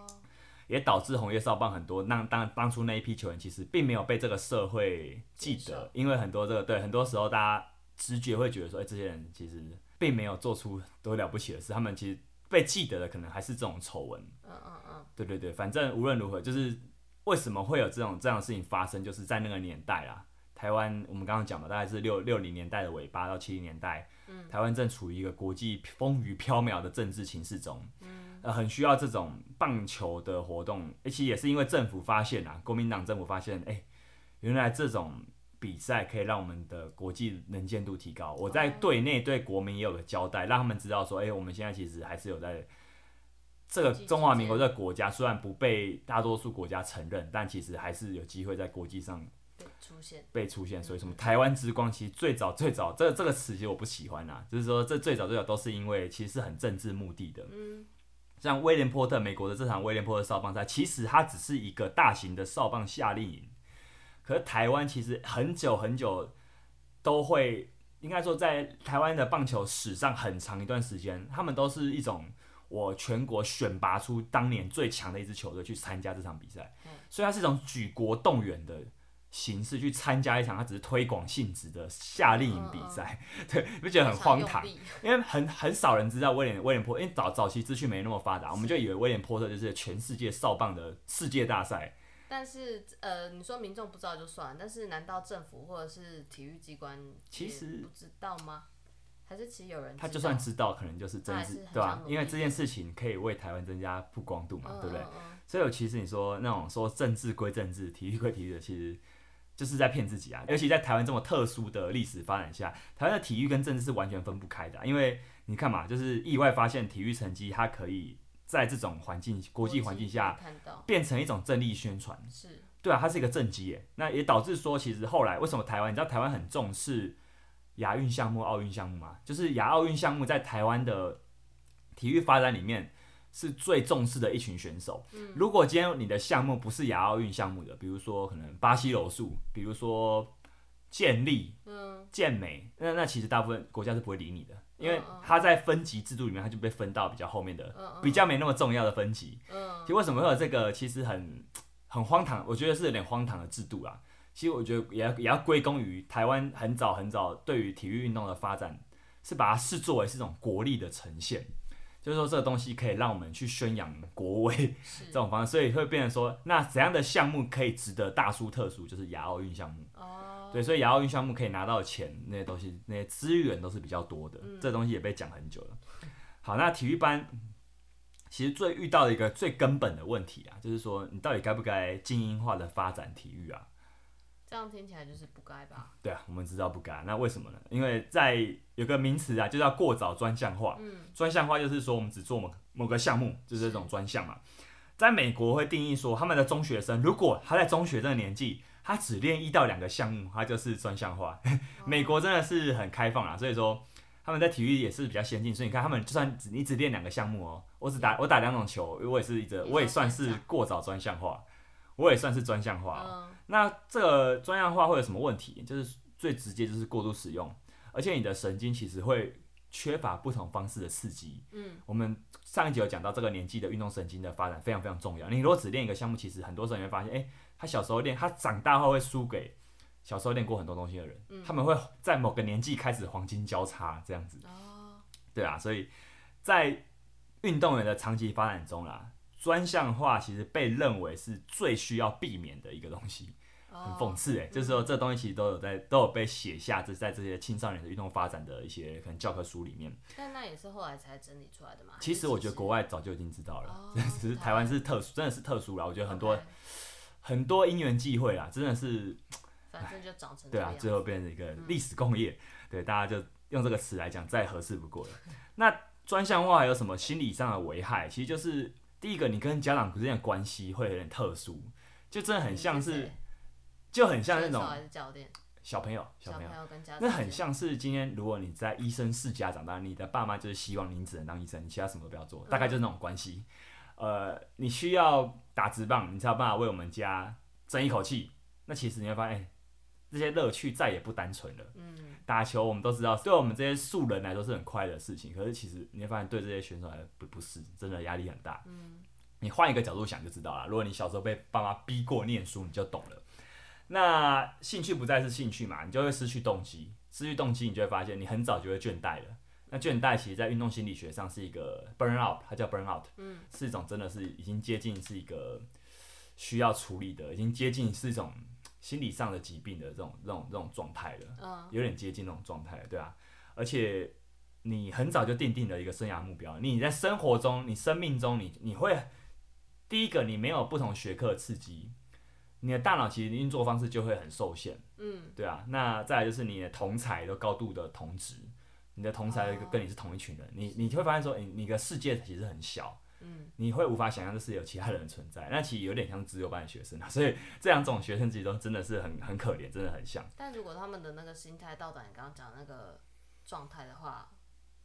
也导致红叶少棒很多，那当当初那一批球员其实并没有被这个社会记得，因为很多这个对，很多时候大家直觉会觉得说，哎，这些人其实并没有做出多了不起的事，他们其实被记得的可能还是这种丑闻。嗯嗯嗯。对对对，反正无论如何就是。为什么会有这种这样的事情发生？就是在那个年代啦，台湾我们刚刚讲的大概是六六零年代的尾巴到七零年代，嗯，台湾正处于一个国际风雨飘渺的政治情势中，嗯，呃，很需要这种棒球的活动，而且也是因为政府发现啊，国民党政府发现，哎，原来这种比赛可以让我们的国际能见度提高，我在队内对国民也有个交代，让他们知道说，哎，我们现在其实还是有在。这个中华民国这个国家虽然不被大多数国家承认，但其实还是有机会在国际上出现被出现。所以什么台湾之光，其实最早最早这个、这个词其实我不喜欢啊，就是说这最早最早都是因为其实是很政治目的的。嗯，像威廉波特美国的这场威廉波特少棒赛，其实它只是一个大型的少棒夏令营。可是台湾其实很久很久都会，应该说在台湾的棒球史上很长一段时间，他们都是一种。我全国选拔出当年最强的一支球队去参加这场比赛，所以它是一种举国动员的形式去参加一场，它只是推广性质的夏令营比赛，对，你不觉得很荒唐？因为很很少人知道威廉威廉波，因为早早期资讯没那么发达，我们就以为威廉波特就是全世界少棒的世界大赛。但是呃，你说民众不知道就算了，但是难道政府或者是体育机关其实不知道吗？还是其实有人，他就算知道，可能就是政治，对吧？因为这件事情可以为台湾增加曝光度嘛，嗯、对不对？嗯、所以，其实你说那种说政治归政治，体育归体育的，其实就是在骗自己啊！尤其在台湾这么特殊的历史发展下，台湾的体育跟政治是完全分不开的、啊。因为你看嘛，就是意外发现体育成绩，它可以在这种环境、国际环境下变成一种政力宣传，是对啊，它是一个政绩耶。那也导致说，其实后来为什么台湾？你知道台湾很重视。亚运项目、奥运项目吗，就是亚奥运项目在台湾的体育发展里面是最重视的一群选手。嗯、如果今天你的项目不是亚奥运项目的，比如说可能巴西柔术，比如说健力、嗯、健美，那那其实大部分国家是不会理你的，因为他在分级制度里面，他就被分到比较后面的，比较没那么重要的分级。其实为什么会有这个？其实很很荒唐，我觉得是有点荒唐的制度啊。其实我觉得也要也要归功于台湾很早很早对于体育运动的发展，是把它视作为是一种国力的呈现，就是说这个东西可以让我们去宣扬国威 这种方式，所以会变成说，那怎样的项目可以值得大书特书，就是亚奥运项目。哦。对，所以亚奥运项目可以拿到钱，那些东西那些资源都是比较多的，这东西也被讲很久了。好，那体育班其实最遇到的一个最根本的问题啊，就是说你到底该不该精英化的发展体育啊？这样听起来就是不该吧？对啊，我们知道不该。那为什么呢？因为在有个名词啊，就叫过早专项化。嗯，专项化就是说我们只做某某个项目，就是这种专项嘛。在美国会定义说，他们的中学生如果他在中学这个年纪，他只练一到两个项目，他就是专项化。美国真的是很开放啊，所以说他们在体育也是比较先进。所以你看，他们就算你只练两个项目哦，我只打我打两种球，我也是一直，我也算是过早专项化，我也算是专项化。嗯那这个专项化会有什么问题？就是最直接就是过度使用，而且你的神经其实会缺乏不同方式的刺激。嗯，我们上一集有讲到这个年纪的运动神经的发展非常非常重要。你如果只练一个项目，其实很多时候你会发现，诶，他小时候练，他长大后会输给小时候练过很多东西的人。嗯，他们会在某个年纪开始黄金交叉这样子。哦，对啊，所以在运动员的长期发展中啦。专项化其实被认为是最需要避免的一个东西，很讽刺哎，就是说这东西其实都有在都有被写下，这在这些青少年的运动发展的一些可能教科书里面。但那也是后来才整理出来的嘛？其实我觉得国外早就已经知道了，只是台湾是特殊，真的是特殊啦。我觉得很多很多因缘际会啊，真的是，反正就长成对啊，最后变成一个历史工业，对，大家就用这个词来讲再合适不过了。那专项化还有什么心理上的危害？其实就是。第一个，你跟家长之间的关系会有点特殊，就真的很像是，就很像那种小朋友，小朋友。跟家长，那很像是今天如果你在医生世家长大，你的爸妈就是希望你只能当医生，你其他什么都不要做，大概就是那种关系。呃，你需要打直棒，你才有办法为我们家争一口气。那其实你会发现，欸，这些乐趣再也不单纯了。打球我们都知道，对我们这些素人来说是很快乐的事情。可是其实你会发现，对这些选手来不不是，真的压力很大。嗯，你换一个角度想就知道了。如果你小时候被爸妈逼过念书，你就懂了。那兴趣不再是兴趣嘛，你就会失去动机。失去动机，你就会发现你很早就会倦怠了。那倦怠其实，在运动心理学上是一个 burn out，它叫 burn out，嗯，是一种真的是已经接近是一个需要处理的，已经接近是一种。心理上的疾病的这种、这种、这种状态了，有点接近那种状态了，对啊。而且你很早就定定了一个生涯目标，你在生活中、你生命中你，你你会第一个，你没有不同学科刺激，你的大脑其实运作方式就会很受限，嗯，对啊。那再来就是你的同才都高度的同值，你的同才跟你是同一群人，你你会发现说，你你的世界其实很小。嗯，你会无法想象这是有其他人存在，那其实有点像自由班的学生啊，所以这两种学生其实都真的是很很可怜，真的很像。但如果他们的那个心态到达你刚刚讲那个状态的话，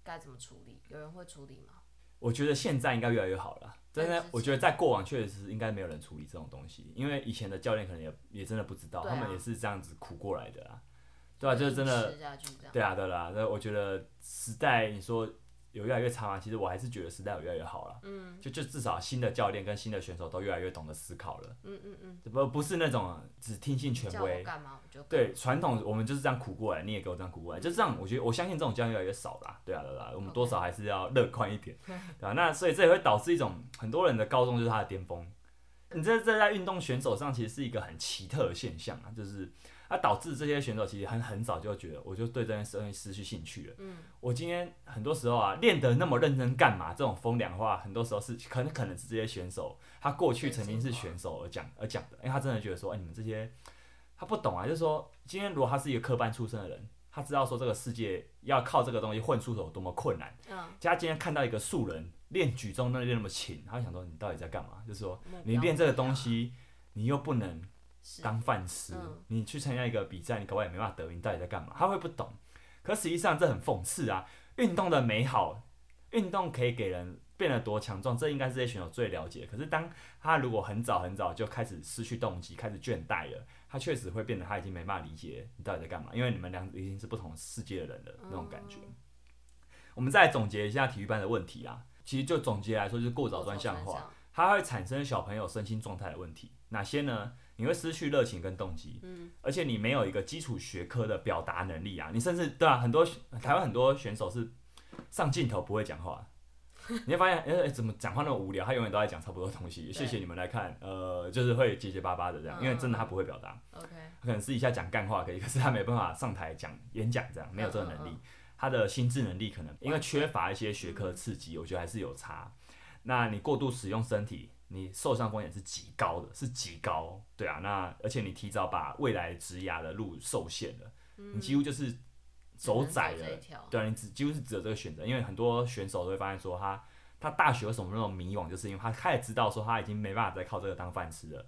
该怎么处理？有人会处理吗？我觉得现在应该越来越好了，真的，我觉得在过往确实是应该没有人处理这种东西，因为以前的教练可能也也真的不知道，啊、他们也是这样子苦过来的啊，对啊，就是真的，对啊，对啦，那我觉得时代你说。有越来越差吗？其实我还是觉得时代有越来越好了。嗯，就就至少新的教练跟新的选手都越来越懂得思考了。嗯嗯嗯，不不是那种只听信权威。对，传统我们就是这样苦过来，你也给我这样苦过来，就这样。我觉得我相信这种教练越来越少了。对啊对啊，我们多少还是要乐观一点，对啊？那所以这也会导致一种很多人的高中就是他的巅峰。你这这在运动选手上其实是一个很奇特的现象啊，就是。它、啊、导致这些选手其实很很早就觉得，我就对这件事情失去兴趣了。嗯，我今天很多时候啊，练得那么认真干嘛？这种风凉话，很多时候是可能可能是这些选手他过去曾经是选手而讲而讲的，因为他真的觉得说，哎，你们这些他不懂啊，就是说，今天如果他是一个科班出身的人，他知道说这个世界要靠这个东西混出头多么困难。嗯，他今天看到一个素人练举重那练那么勤，他会想说你到底在干嘛？就是说你练这个东西，你又不能。当饭吃，嗯、你去参加一个比赛，你搞不好也没办法得名，到底在干嘛？他会不懂，可实际上这很讽刺啊！运动的美好，运动可以给人变得多强壮，这应该是这些选手最了解。可是当他如果很早很早就开始失去动机，开始倦怠了，他确实会变得他已经没办法理解你到底在干嘛，因为你们俩已经是不同世界的人了，那种感觉。嗯、我们再总结一下体育班的问题啊，其实就总结来说就是过早专项化，它会产生小朋友身心状态的问题。哪些呢？你会失去热情跟动机，嗯，而且你没有一个基础学科的表达能力啊，你甚至对啊，很多台湾很多选手是上镜头不会讲话，你会发现，哎、欸，怎么讲话那么无聊？他永远都在讲差不多东西。谢谢你们来看，呃，就是会结结巴巴的这样，因为真的他不会表达，OK，他可能私底下讲干话可以，可是他没办法上台讲演讲这样，没有这个能力。他的心智能力可能因为缺乏一些学科刺激，我觉得还是有差。那你过度使用身体，你受伤风险是极高的，是极高，对啊。那而且你提早把未来职涯的路受限了，你几乎就是走窄了，对啊，你只几乎是只有这个选择。因为很多选手都会发现说他，他他大学为什么那种迷惘，就是因为他开始知道说他已经没办法再靠这个当饭吃了。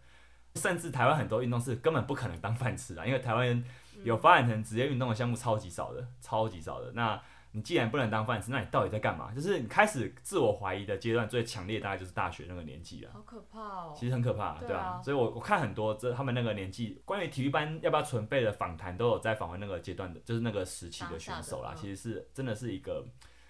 甚至台湾很多运动是根本不可能当饭吃的，因为台湾有发展成职业运动的项目超级少的，超级少的。那你既然不能当饭吃，那你到底在干嘛？就是你开始自我怀疑的阶段最强烈，大概就是大学那个年纪了。好可怕哦！其实很可怕，对啊。所以我我看很多这他们那个年纪关于体育班要不要存备的访谈，都有在访问那个阶段的，就是那个时期的选手啦。其实是真的是一个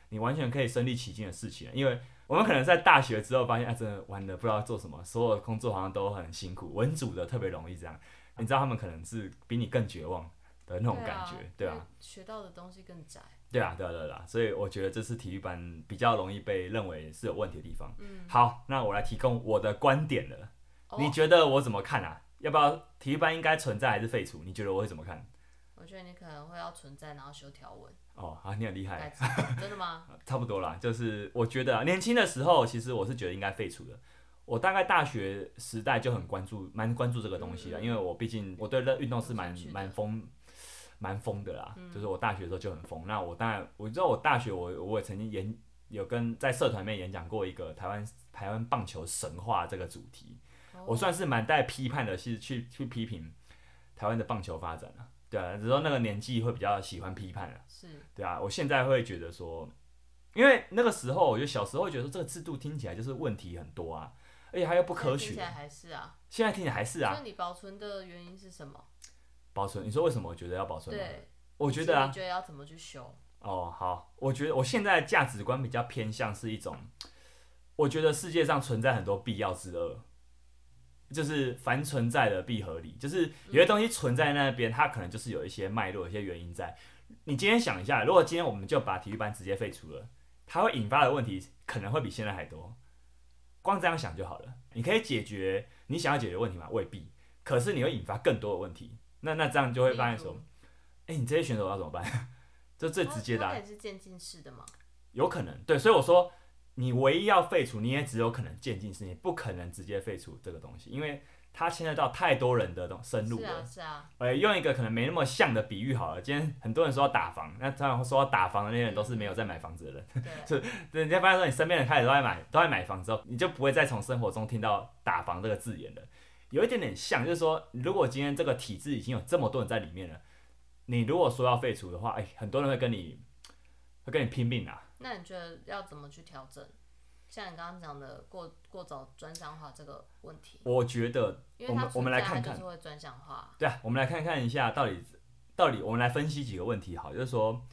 你完全可以身临其境的事情，因为。我们可能在大学之后发现，哎，真的玩的不知道做什么，所有的工作好像都很辛苦，文组的特别容易这样。你知道他们可能是比你更绝望的那种感觉，对啊，对啊，学到的东西更窄。对啊，对啊，对啊，所以我觉得这是体育班比较容易被认为是有问题的地方。嗯，好，那我来提供我的观点了。哦，你觉得我怎么看啊？要不要体育班应该存在还是废除？你觉得我会怎么看？我觉得你可能会要存在，然后修条文。哦，啊，你很厉害。真的吗？差不多啦，就是我觉得啊，年轻的时候，其实我是觉得应该废除的。我大概大学时代就很关注，蛮关注这个东西的，嗯、因为我毕竟我对这运动是蛮蛮疯，蛮疯的啦。嗯、就是我大学的时候就很疯。那我当然我知道，我大学我我也曾经演有跟在社团里面演讲过一个台湾台湾棒球神话这个主题，哦、我算是蛮带批判的，是去去批评台湾的棒球发展了。对啊，只是说那个年纪会比较喜欢批判了。是，对啊，我现在会觉得说，因为那个时候，我觉得小时候会觉得说这个制度听起来就是问题很多啊，而且还又不科学。现在还是啊。现在听起来还是啊。那你保存的原因是什么？保存？你说为什么我觉得要保存？对，我觉得啊。你觉得要怎么去修？哦，好，我觉得我现在的价值观比较偏向是一种，我觉得世界上存在很多必要之恶。就是凡存在的必合理，就是有些东西存在那边，它可能就是有一些脉络、有一些原因在。你今天想一下，如果今天我们就把体育班直接废除了，它会引发的问题可能会比现在还多。光这样想就好了，你可以解决你想要解决问题吗？未必。可是你会引发更多的问题，那那这样就会发现说，哎、欸，你这些选手要怎么办？这最直接的、也是渐进式的吗？有可能，对，所以我说。你唯一要废除，你也只有可能渐进式，你不可能直接废除这个东西，因为它牵涉到太多人的东深入了。是啊，是啊。呃，用一个可能没那么像的比喻好了，今天很多人说要打房，那通常说要打房的那些人都是没有在买房子的人。嗯、对。就人家发现说你身边人开始都在买，都在买房之后，你就不会再从生活中听到打房这个字眼了。有一点点像，就是说，如果今天这个体制已经有这么多人在里面了，你如果说要废除的话，哎，很多人会跟你会跟你拼命啊。那你觉得要怎么去调整？像你刚刚讲的过过早专项化这个问题，我觉得我们我们来看看，对啊，我们来看看一下到底到底我们来分析几个问题，好，就是说，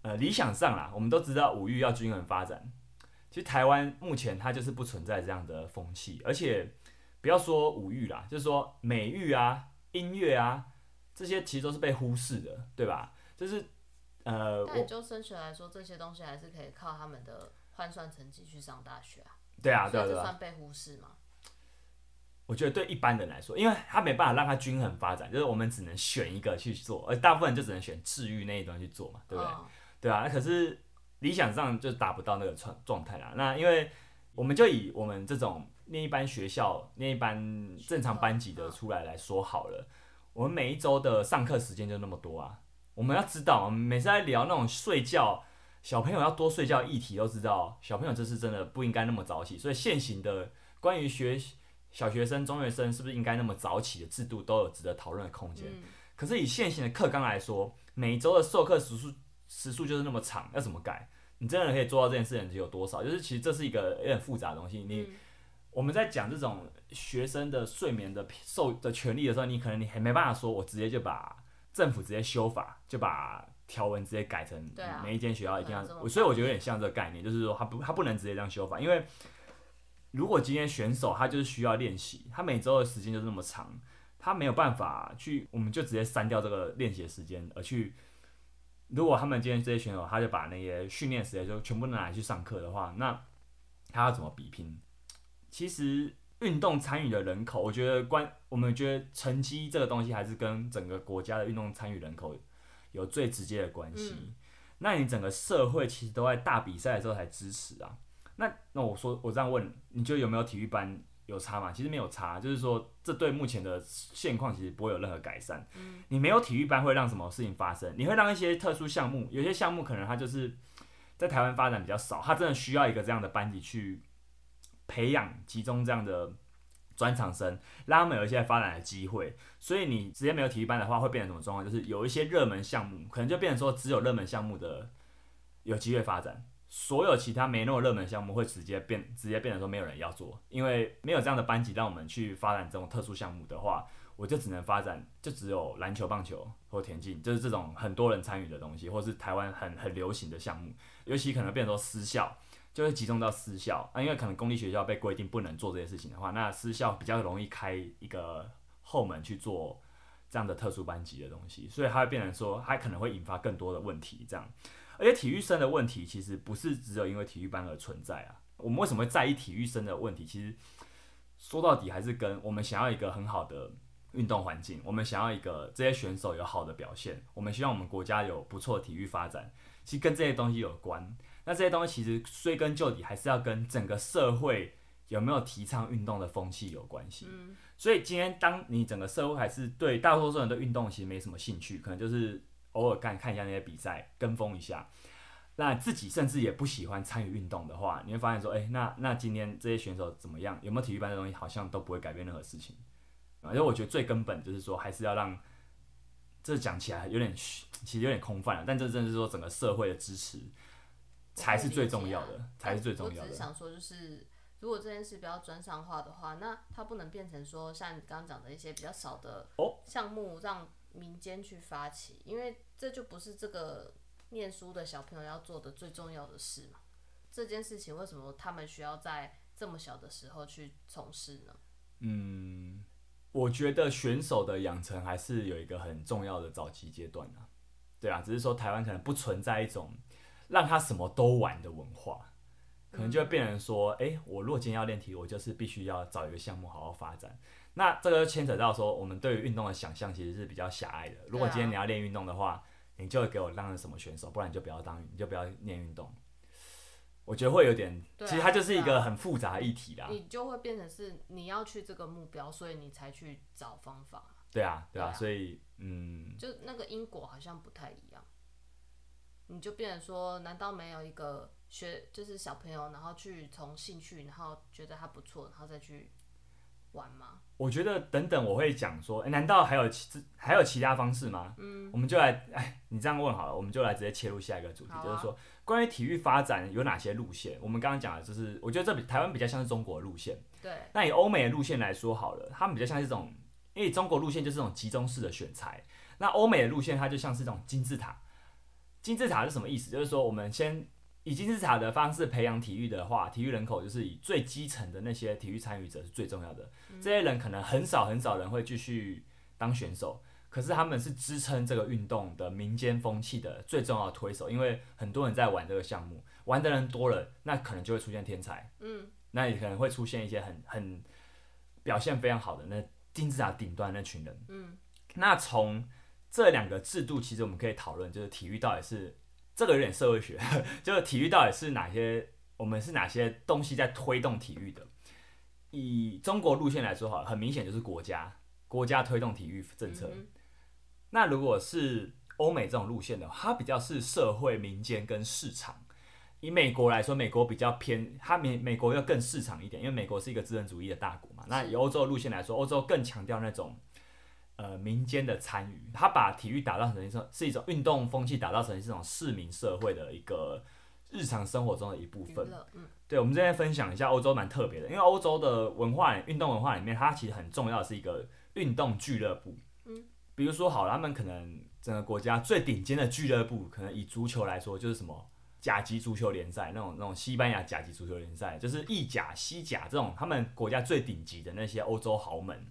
呃，理想上啦，我们都知道五育要均衡发展，其实台湾目前它就是不存在这样的风气，而且不要说五育啦，就是说美育啊、音乐啊这些其实都是被忽视的，对吧？就是呃，但就升学来说，这些东西还是可以靠他们的。换算成绩去上大学啊？对啊，对啊，对啊，这算被忽视吗？我觉得对一般人来说，因为他没办法让他均衡发展，就是我们只能选一个去做，而大部分人就只能选治愈那一端去做嘛，对不对？哦、对啊，那可是理想上就达不到那个状状态啦。那因为我们就以我们这种念一般学校、那一般正常班级的出来来说好了，我们每一周的上课时间就那么多啊。我们要知道，我们每次在聊那种睡觉。小朋友要多睡觉，议题都知道。小朋友这是真的不应该那么早起，所以现行的关于学小学生、中学生是不是应该那么早起的制度都有值得讨论的空间。嗯、可是以现行的课纲来说，每周的授课时数时数就是那么长，要怎么改？你真的可以做到这件事情有多少？就是其实这是一个有点复杂的东西。你、嗯、我们在讲这种学生的睡眠的受的权利的时候，你可能你还没办法说，我直接就把政府直接修法就把。条文直接改成每一间学校一定要，啊、所以我觉得有点像这个概念，就是说他不他不能直接这样修法，因为如果今天选手他就是需要练习，他每周的时间就是那么长，他没有办法去，我们就直接删掉这个练习的时间，而去如果他们今天这些选手他就把那些训练时间就全部拿来去上课的话，那他要怎么比拼？其实运动参与的人口，我觉得关我们觉得成绩这个东西还是跟整个国家的运动参与人口。有最直接的关系。嗯、那你整个社会其实都在大比赛的时候才支持啊。那那我说我这样问，你觉得有没有体育班有差吗？其实没有差，就是说这对目前的现况其实不会有任何改善。嗯，你没有体育班会让什么事情发生？你会让一些特殊项目，有些项目可能它就是在台湾发展比较少，它真的需要一个这样的班级去培养，集中这样的专长生，让他们有一些发展的机会。所以你直接没有体育班的话，会变成什么状况？就是有一些热门项目，可能就变成说只有热门项目的有机会发展。所有其他没那么热门项目会直接变，直接变成说没有人要做，因为没有这样的班级让我们去发展这种特殊项目的话，我就只能发展就只有篮球、棒球或田径，就是这种很多人参与的东西，或是台湾很很流行的项目，尤其可能变成说私校，就会集中到私校啊，因为可能公立学校被规定不能做这些事情的话，那私校比较容易开一个后门去做这样的特殊班级的东西，所以它会变成说，它可能会引发更多的问题，这样。而且体育生的问题其实不是只有因为体育班而存在啊。我们为什么会在意体育生的问题？其实说到底还是跟我们想要一个很好的运动环境，我们想要一个这些选手有好的表现，我们希望我们国家有不错的体育发展，其实跟这些东西有关。那这些东西其实追根究底还是要跟整个社会有没有提倡运动的风气有关系。所以今天当你整个社会还是对大多数人对运动其实没什么兴趣，可能就是。偶尔看看一下那些比赛，跟风一下。那自己甚至也不喜欢参与运动的话，你会发现说，哎、欸，那那今天这些选手怎么样？有没有体育班的东西，好像都不会改变任何事情。而且我觉得最根本就是说，还是要让这讲起来有点其实有点空泛了，但这真的是说整个社会的支持才是最重要的，才是最重要的。我只是想说，就是如果这件事比较专项化的话，那它不能变成说像你刚刚讲的一些比较少的项目让。民间去发起，因为这就不是这个念书的小朋友要做的最重要的事嘛。这件事情为什么他们需要在这么小的时候去从事呢？嗯，我觉得选手的养成还是有一个很重要的早期阶段啊。对啊，只是说台湾可能不存在一种让他什么都玩的文化，可能就会变成说，哎、欸，我如果今天要练体育，我就是必须要找一个项目好好发展。那这个牵扯到说，我们对于运动的想象其实是比较狭隘的。如果今天你要练运动的话，你就会给我当什么选手，不然你就不要当，你就不要练运动。我觉得会有点，其实它就是一个很复杂的议题啦。你就会变成是你要去这个目标，所以你才去找方法。对啊，对啊，所以嗯，就那个因果好像不太一样。你就变成说，难道没有一个学，就是小朋友，然后去从兴趣，然后觉得他不错，然后再去玩吗？我觉得等等我会讲说，诶，难道还有其还有其他方式吗？嗯，我们就来，哎，你这样问好了，我们就来直接切入下一个主题，啊、就是说关于体育发展有哪些路线？我们刚刚讲的就是，我觉得这比台湾比较像是中国的路线。对。那以欧美的路线来说好了，他们比较像是这种，因为中国路线就是这种集中式的选材，那欧美的路线它就像是这种金字塔。金字塔是什么意思？就是说我们先。以金字塔的方式培养体育的话，体育人口就是以最基层的那些体育参与者是最重要的。嗯。这些人可能很少很少人会继续当选手，可是他们是支撑这个运动的民间风气的最重要的推手，因为很多人在玩这个项目，玩的人多了，那可能就会出现天才。嗯，那也可能会出现一些很很表现非常好的那金字塔顶端那群人。嗯，那从这两个制度，其实我们可以讨论，就是体育到底是。这个有点社会学，就是体育到底是哪些？我们是哪些东西在推动体育的？以中国路线来说，哈，很明显就是国家，国家推动体育政策。嗯、那如果是欧美这种路线的话，它比较是社会、民间跟市场。以美国来说，美国比较偏，它美美国要更市场一点，因为美国是一个资本主义的大国嘛。那以欧洲路线来说，欧洲更强调那种。呃，民间的参与，他把体育打造成一种是一种运动风气，打造成这种市民社会的一个日常生活中的一部分。嗯，对，我们这边分享一下欧洲蛮特别的，因为欧洲的文化，运动文化里面，它其实很重要的是一个运动俱乐部。嗯，比如说好了，他们可能整个国家最顶尖的俱乐部，可能以足球来说，就是什么甲级足球联赛那种那种西班牙甲级足球联赛，就是意甲、西甲这种他们国家最顶级的那些欧洲豪门。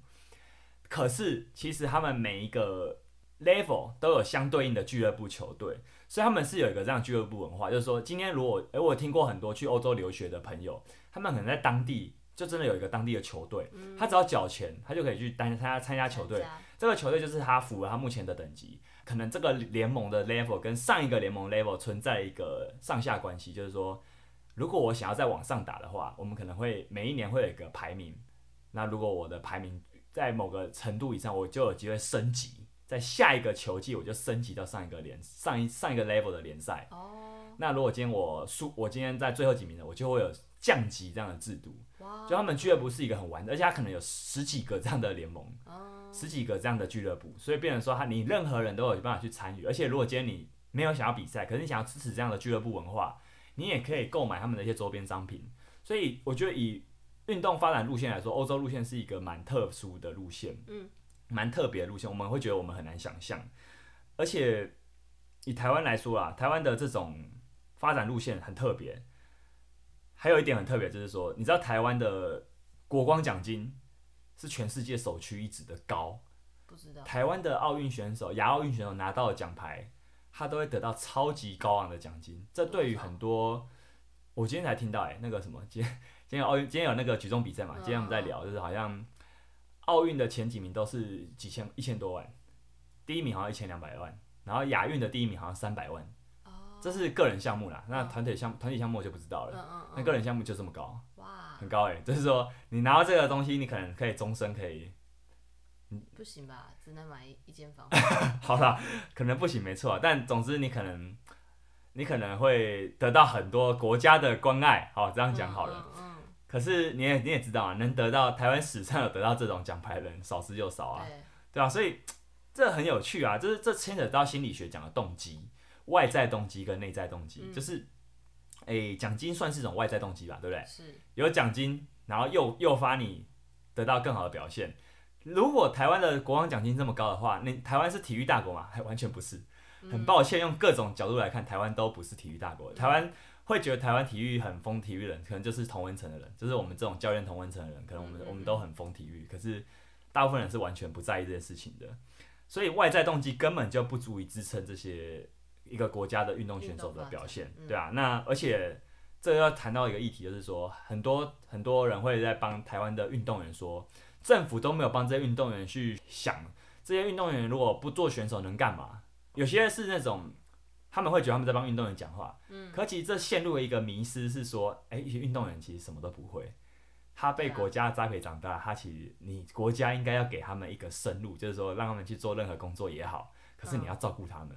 可是，其实他们每一个 level 都有相对应的俱乐部球队，所以他们是有一个这样俱乐部文化。就是说，今天如果，诶，我听过很多去欧洲留学的朋友，他们可能在当地就真的有一个当地的球队，他只要缴钱，他就可以去参加参加球队。这个球队就是他符合他目前的等级，可能这个联盟的 level 跟上一个联盟 level 存在一个上下关系，就是说，如果我想要再往上打的话，我们可能会每一年会有一个排名。那如果我的排名在某个程度以上，我就有机会升级，在下一个球季我就升级到上一个联上一上一个 level 的联赛。哦。那如果今天我输，我今天在最后几名的，我就会有降级这样的制度。哇。就他们俱乐部是一个很完整，而且他可能有十几个这样的联盟。十几个这样的俱乐部，所以变成说他你任何人都有办法去参与，而且如果今天你没有想要比赛，可是你想要支持这样的俱乐部文化，你也可以购买他们的一些周边商品。所以我觉得以运动发展路线来说，欧洲路线是一个蛮特殊的路线，嗯，蛮特别的路线，我们会觉得我们很难想象。而且以台湾来说啊，台湾的这种发展路线很特别，还有一点很特别就是说，你知道台湾的国光奖金，是全世界首屈一指的高，不知道。台湾的奥运选手、亚奥运选手拿到的奖牌，他都会得到超级高昂的奖金。这对于很多，我今天才听到，哎，那个什么，今天今天奥运，今天有那个举重比赛嘛？今天我们在聊，就是好像奥运的前几名都是几千、一千多万，第一名好像一千两百万，然后亚运的第一名好像三百万。这是个人项目啦，那团体项团体项目我就不知道了。那个人项目就这么高。哇很高哎，就是说你拿到这个东西，你可能可以终身可以，不行吧？只能买一间房。好啦，可能不行，没错。但总之你可能，你可能会得到很多国家的关爱。好，这样讲好了。嗯，嗯，嗯。可是你也你也知道啊，能得到台湾史上有得到这种奖牌的人少之又少啊，对，吧啊，所以 这很有趣啊，就是这牵扯到心理学讲的动机，外在动机跟内在动机，嗯、就是。诶、欸，奖金算是一种外在动机吧，对不对？是。有奖金，然后诱诱发你得到更好的表现。如果台湾的国王奖金这么高的话，那台湾是体育大国吗？还完全不是。很抱歉，用各种角度来看，台湾都不是体育大国。台湾会觉得台湾体育很疯体育人，可能就是同温层的人，就是我们这种教练同温层的人，可能我们我们都很疯体育。可是大部分人是完全不在意这件事情的，所以外在动机根本就不足以支撑这些。一个国家的运动选手的表现，对啊，那而且这要谈到一个议题，就是说很多很多人会在帮台湾的运动员说，政府都没有帮这些运动员去想，这些运动员如果不做选手能干嘛？有些是那种他们会觉得他们在帮运动员讲话，嗯，可其实这陷入了一个迷失，是说，哎，一些运动员其实什么都不会，他被国家栽培长大，他其实你国家应该要给他们一个生路，就是说让他们去做任何工作也好，可是你要照顾他们。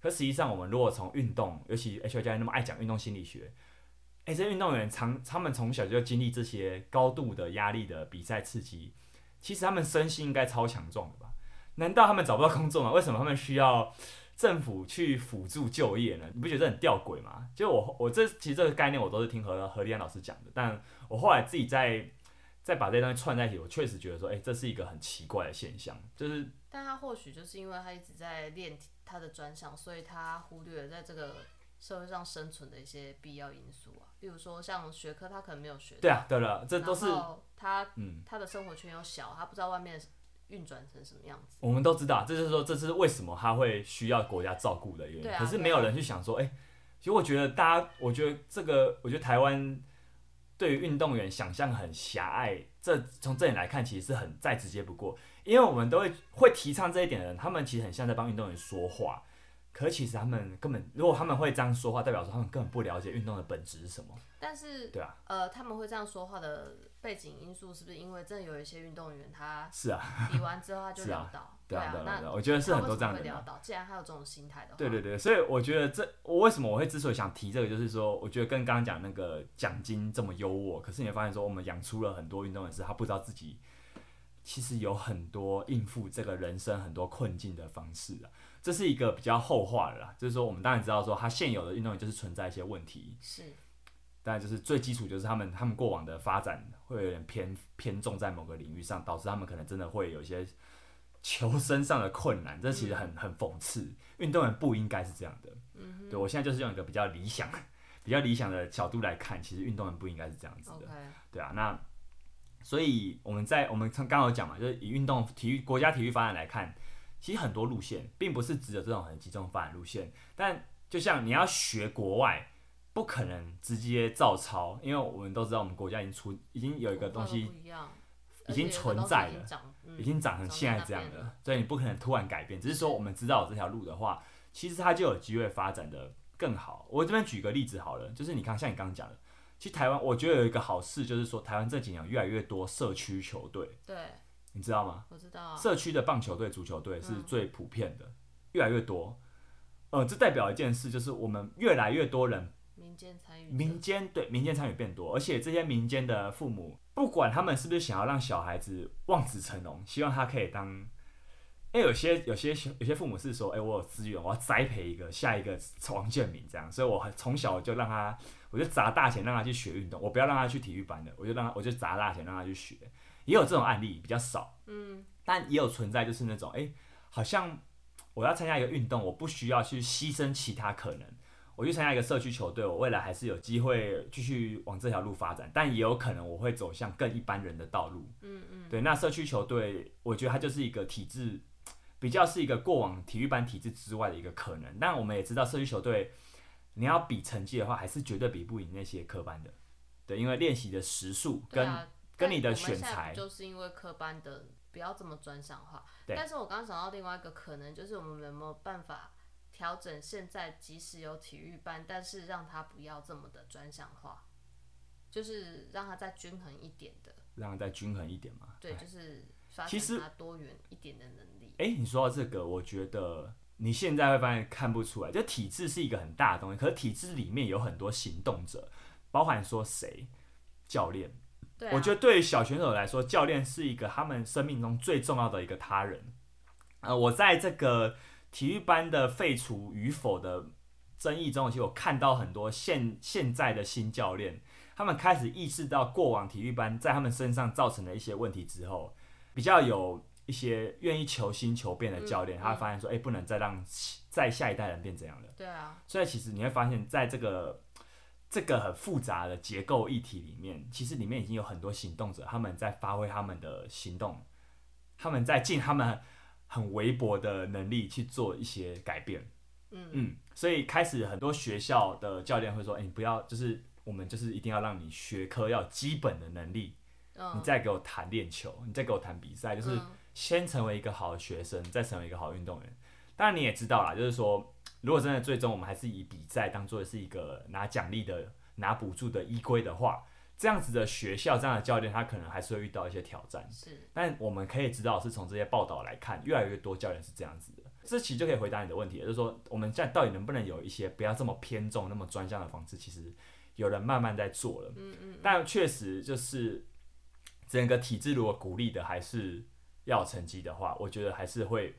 可实际上，我们如果从运动，尤其 H 教练那么爱讲运动心理学，哎、欸，这些运动员常他们从小就经历这些高度的压力的比赛刺激，其实他们身心应该超强壮的吧？难道他们找不到工作吗？为什么他们需要政府去辅助就业呢？你不觉得很吊诡吗？就我我这其实这个概念我都是听何何立安老师讲的，但我后来自己在再把这些东西串在一起，我确实觉得说，哎、欸，这是一个很奇怪的现象，就是。但他或许就是因为他一直在练他的专项，所以他忽略了在这个社会上生存的一些必要因素啊，比如说像学科他可能没有学。对啊，对了，这都是他嗯他的生活圈又小，他不知道外面运转成什么样子。我们都知道，这就是说这是为什么他会需要国家照顾的原因。啊、可是没有人去想说，哎、欸，其实我觉得大家，我觉得这个，我觉得台湾对于运动员想象很狭隘，这从这里来看，其实是很再直接不过。因为我们都会会提倡这一点的人，他们其实很像在帮运动员说话，可其实他们根本，如果他们会这样说话，代表说他们根本不了解运动的本质是什么。但是，对啊，呃，他们会这样说话的背景因素，是不是因为真的有一些运动员他是啊，比完之后他就潦倒？对啊，那我觉得是很多这样的人。既然他有这种心态的话，对对对，所以我觉得这我为什么我会之所以想提这个，就是说，我觉得跟刚刚讲那个奖金这么优渥，可是你会发现说，我们养出了很多运动员是他不知道自己。其实有很多应付这个人生很多困境的方式啊，这是一个比较后话的啦。就是说，我们当然知道说，他现有的运动员就是存在一些问题，是，但就是最基础就是他们他们过往的发展会有点偏偏重在某个领域上，导致他们可能真的会有一些求生上的困难。这其实很很讽刺，运动员不应该是这样的。嗯，对，我现在就是用一个比较理想、比较理想的角度来看，其实运动员不应该是这样子的。对啊，那。所以我们在我们刚刚有讲嘛，就是以运动体育国家体育发展来看，其实很多路线并不是只有这种很集中发展路线。但就像你要学国外，不可能直接照抄，因为我们都知道我们国家已经出已经有一个东西已经存在了，嗯、已经长成现在这样了，所以你不可能突然改变。只是说我们知道这条路的话，其实它就有机会发展的更好。我这边举个例子好了，就是你看，像你刚刚讲的，其实台湾我觉得有一个好事，就是说台湾这几年越来越多社区球队，对，你知道吗？我知道、啊，社区的棒球队、足球队是最普遍的，嗯、越来越多。呃，这代表一件事，就是我们越来越多人。民间参与，民间对民间参与变多，而且这些民间的父母，不管他们是不是想要让小孩子望子成龙，希望他可以当，哎，有些有些有些父母是说，哎，我有资源，我要栽培一个下一个王建民这样，所以我从小就让他，我就砸大钱让他去学运动，我不要让他去体育班的，我就让他，我就砸大钱让他去学，也有这种案例，比较少，嗯，但也有存在就是那种，哎，好像我要参加一个运动，我不需要去牺牲其他可能。我去参加一个社区球队，我未来还是有机会继续往这条路发展，但也有可能我会走向更一般人的道路。嗯嗯，对，那社区球队，我觉得它就是一个体制，比较是一个过往体育班体制之外的一个可能。但我们也知道，社区球队你要比成绩的话，还是绝对比不赢那些科班的。对，因为练习的时数跟、啊、跟你的选材，就是因为科班的不要这么专项化。对。但是我刚刚想到另外一个可能，就是我们有没有办法？调整现在即使有体育班，但是让他不要这么的专项化，就是让他再均衡一点的，让他再均衡一点嘛。对，就是发现他多元一点的能力。哎、欸，你说到这个，我觉得你现在会发现看不出来，就体制是一个很大的东西，可是体制里面有很多行动者，包含说谁教练。对啊。我觉得对于小选手来说，教练是一个他们生命中最重要的一个他人。呃，我在这个。体育班的废除与否的争议中，其实我看到很多现现在的新教练，他们开始意识到过往体育班在他们身上造成的一些问题之后，比较有一些愿意求新求变的教练，他发现说，哎、欸，不能再让再下一代人变这样了。对啊。所以其实你会发现在这个这个很复杂的结构议题里面，其实里面已经有很多行动者，他们在发挥他们的行动，他们在尽他们。很微薄的能力去做一些改变，嗯嗯，所以开始很多学校的教练会说：“哎、欸，你不要，就是我们就是一定要让你学科要基本的能力，嗯、你再给我谈练球，你再给我谈比赛，就是先成为一个好的学生，再成为一个好运动员。当然你也知道啦，就是说，如果真的最终我们还是以比赛当做是一个拿奖励的、拿补助的依归的话。”这样子的学校，这样的教练，他可能还是会遇到一些挑战。是，但我们可以知道，是从这些报道来看，越来越多教练是这样子的。这其实就可以回答你的问题，就是说，我们现在到底能不能有一些不要这么偏重、那么专项的方式？其实有人慢慢在做了。嗯嗯。但确实就是整个体制如果鼓励的还是要成绩的话，我觉得还是会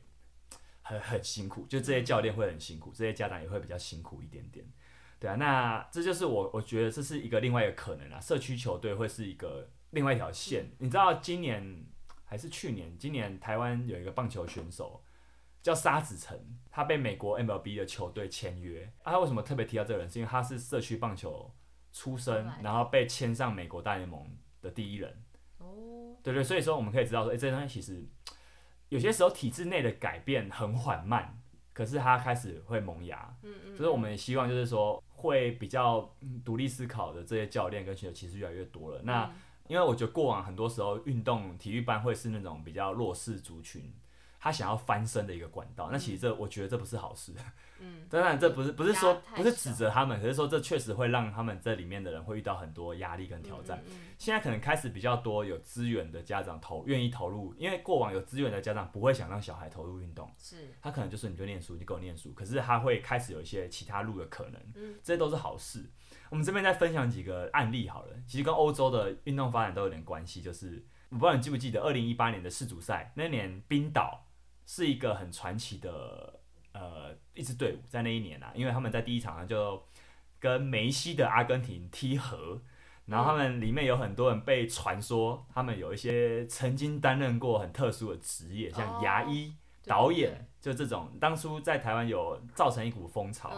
很很辛苦。就这些教练会很辛苦，这些家长也会比较辛苦一点点。对啊，那这就是我我觉得这是一个另外一个可能啊，社区球队会是一个另外一条线。嗯、你知道今年还是去年？今年台湾有一个棒球选手叫沙子宸，他被美国 MLB 的球队签约。啊，他为什么特别提到这个人？是因为他是社区棒球出身，然后被签上美国大联盟的第一人。哦，对对，所以说我们可以知道说，哎，这东西其实有些时候体制内的改变很缓慢，可是他开始会萌芽。嗯嗯，所以我们也希望就是说。会比较独立思考的这些教练跟选手其实越来越多了。那因为我觉得过往很多时候运动体育班会是那种比较弱势族群。他想要翻身的一个管道，那其实这我觉得这不是好事。嗯，当然这不是不是说不是指责他们，可是说这确实会让他们这里面的人会遇到很多压力跟挑战。现在可能开始比较多有资源的家长投愿意投入，因为过往有资源的家长不会想让小孩投入运动，是他可能就是你就念书，你就给我念书。可是他会开始有一些其他路的可能，嗯，这些都是好事。我们这边再分享几个案例好了，其实跟欧洲的运动发展都有点关系。就是我不知道你记不记得二零一八年的世足赛那年冰岛。是一个很传奇的呃一支队伍，在那一年啊，因为他们在第一场呢就跟梅西的阿根廷踢和，然后他们里面有很多人被传说他们有一些曾经担任过很特殊的职业，像牙医、导演，就这种当初在台湾有造成一股风潮。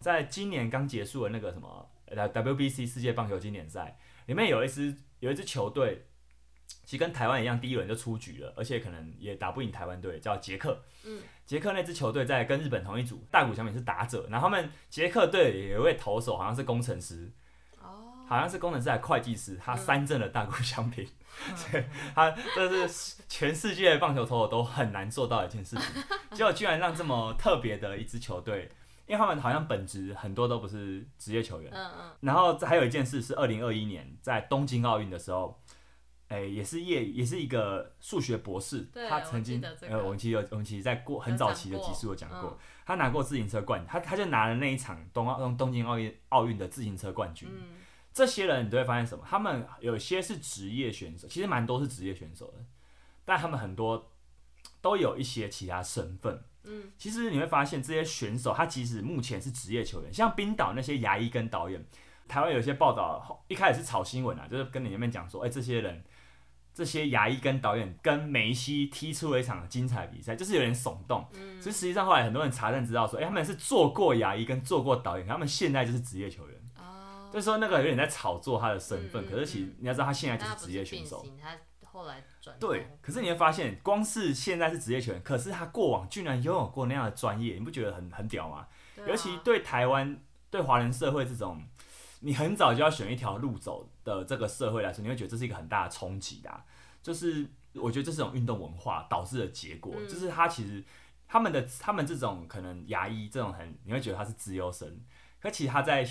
在今年刚结束的那个什么 WBC 世界棒球经典赛里面有一支有一支球队。其实跟台湾一样，第一轮就出局了，而且可能也打不赢台湾队，叫捷克。嗯，捷克那支球队在跟日本同一组，大谷翔平是打者，然后他们捷克队有一位投手好像是工程师，哦，好像是工程师还是会计师，他三振了大谷翔平。所以他这是全世界棒球投手都很难做到的一件事情，结果居然让这么特别的一支球队，因为他们好像本职很多都不是职业球员，嗯嗯，然后还有一件事是二零二一年在东京奥运的时候。哎，也是业，也是一个数学博士。他曾经，这个、呃，我们其实有，我们其实在过很早期的集数有讲过，他拿过自行车冠，他他就拿了那一场东奥东京奥运奥运的自行车冠军。嗯、这些人你都会发现什么？他们有些是职业选手，其实蛮多是职业选手的，但他们很多都有一些其他身份。嗯，其实你会发现这些选手，他其实目前是职业球员，像冰岛那些牙医跟导演，台湾有些报道一开始是炒新闻啊，就是跟你那边讲说，哎，这些人。这些牙医跟导演跟梅西踢出了一场精彩比赛，就是有点耸动。嗯，所以实际上后来很多人查证知道说，哎，他们是做过牙医跟做过导演，他们现在就是职业球员。哦，就是说那个有点在炒作他的身份，嗯、可是其实你要知道他现在就是职业选手。他后来转对，可是你会发现，光是现在是职业球员，可是他过往居然拥有过那样的专业，你不觉得很很屌吗？啊、尤其对台湾对华人社会这种。你很早就要选一条路走的这个社会来说，你会觉得这是一个很大的冲击的。就是我觉得这是一种运动文化导致的结果，嗯、就是他其实他们的他们这种可能牙医这种很，你会觉得他是资优生，可其实他在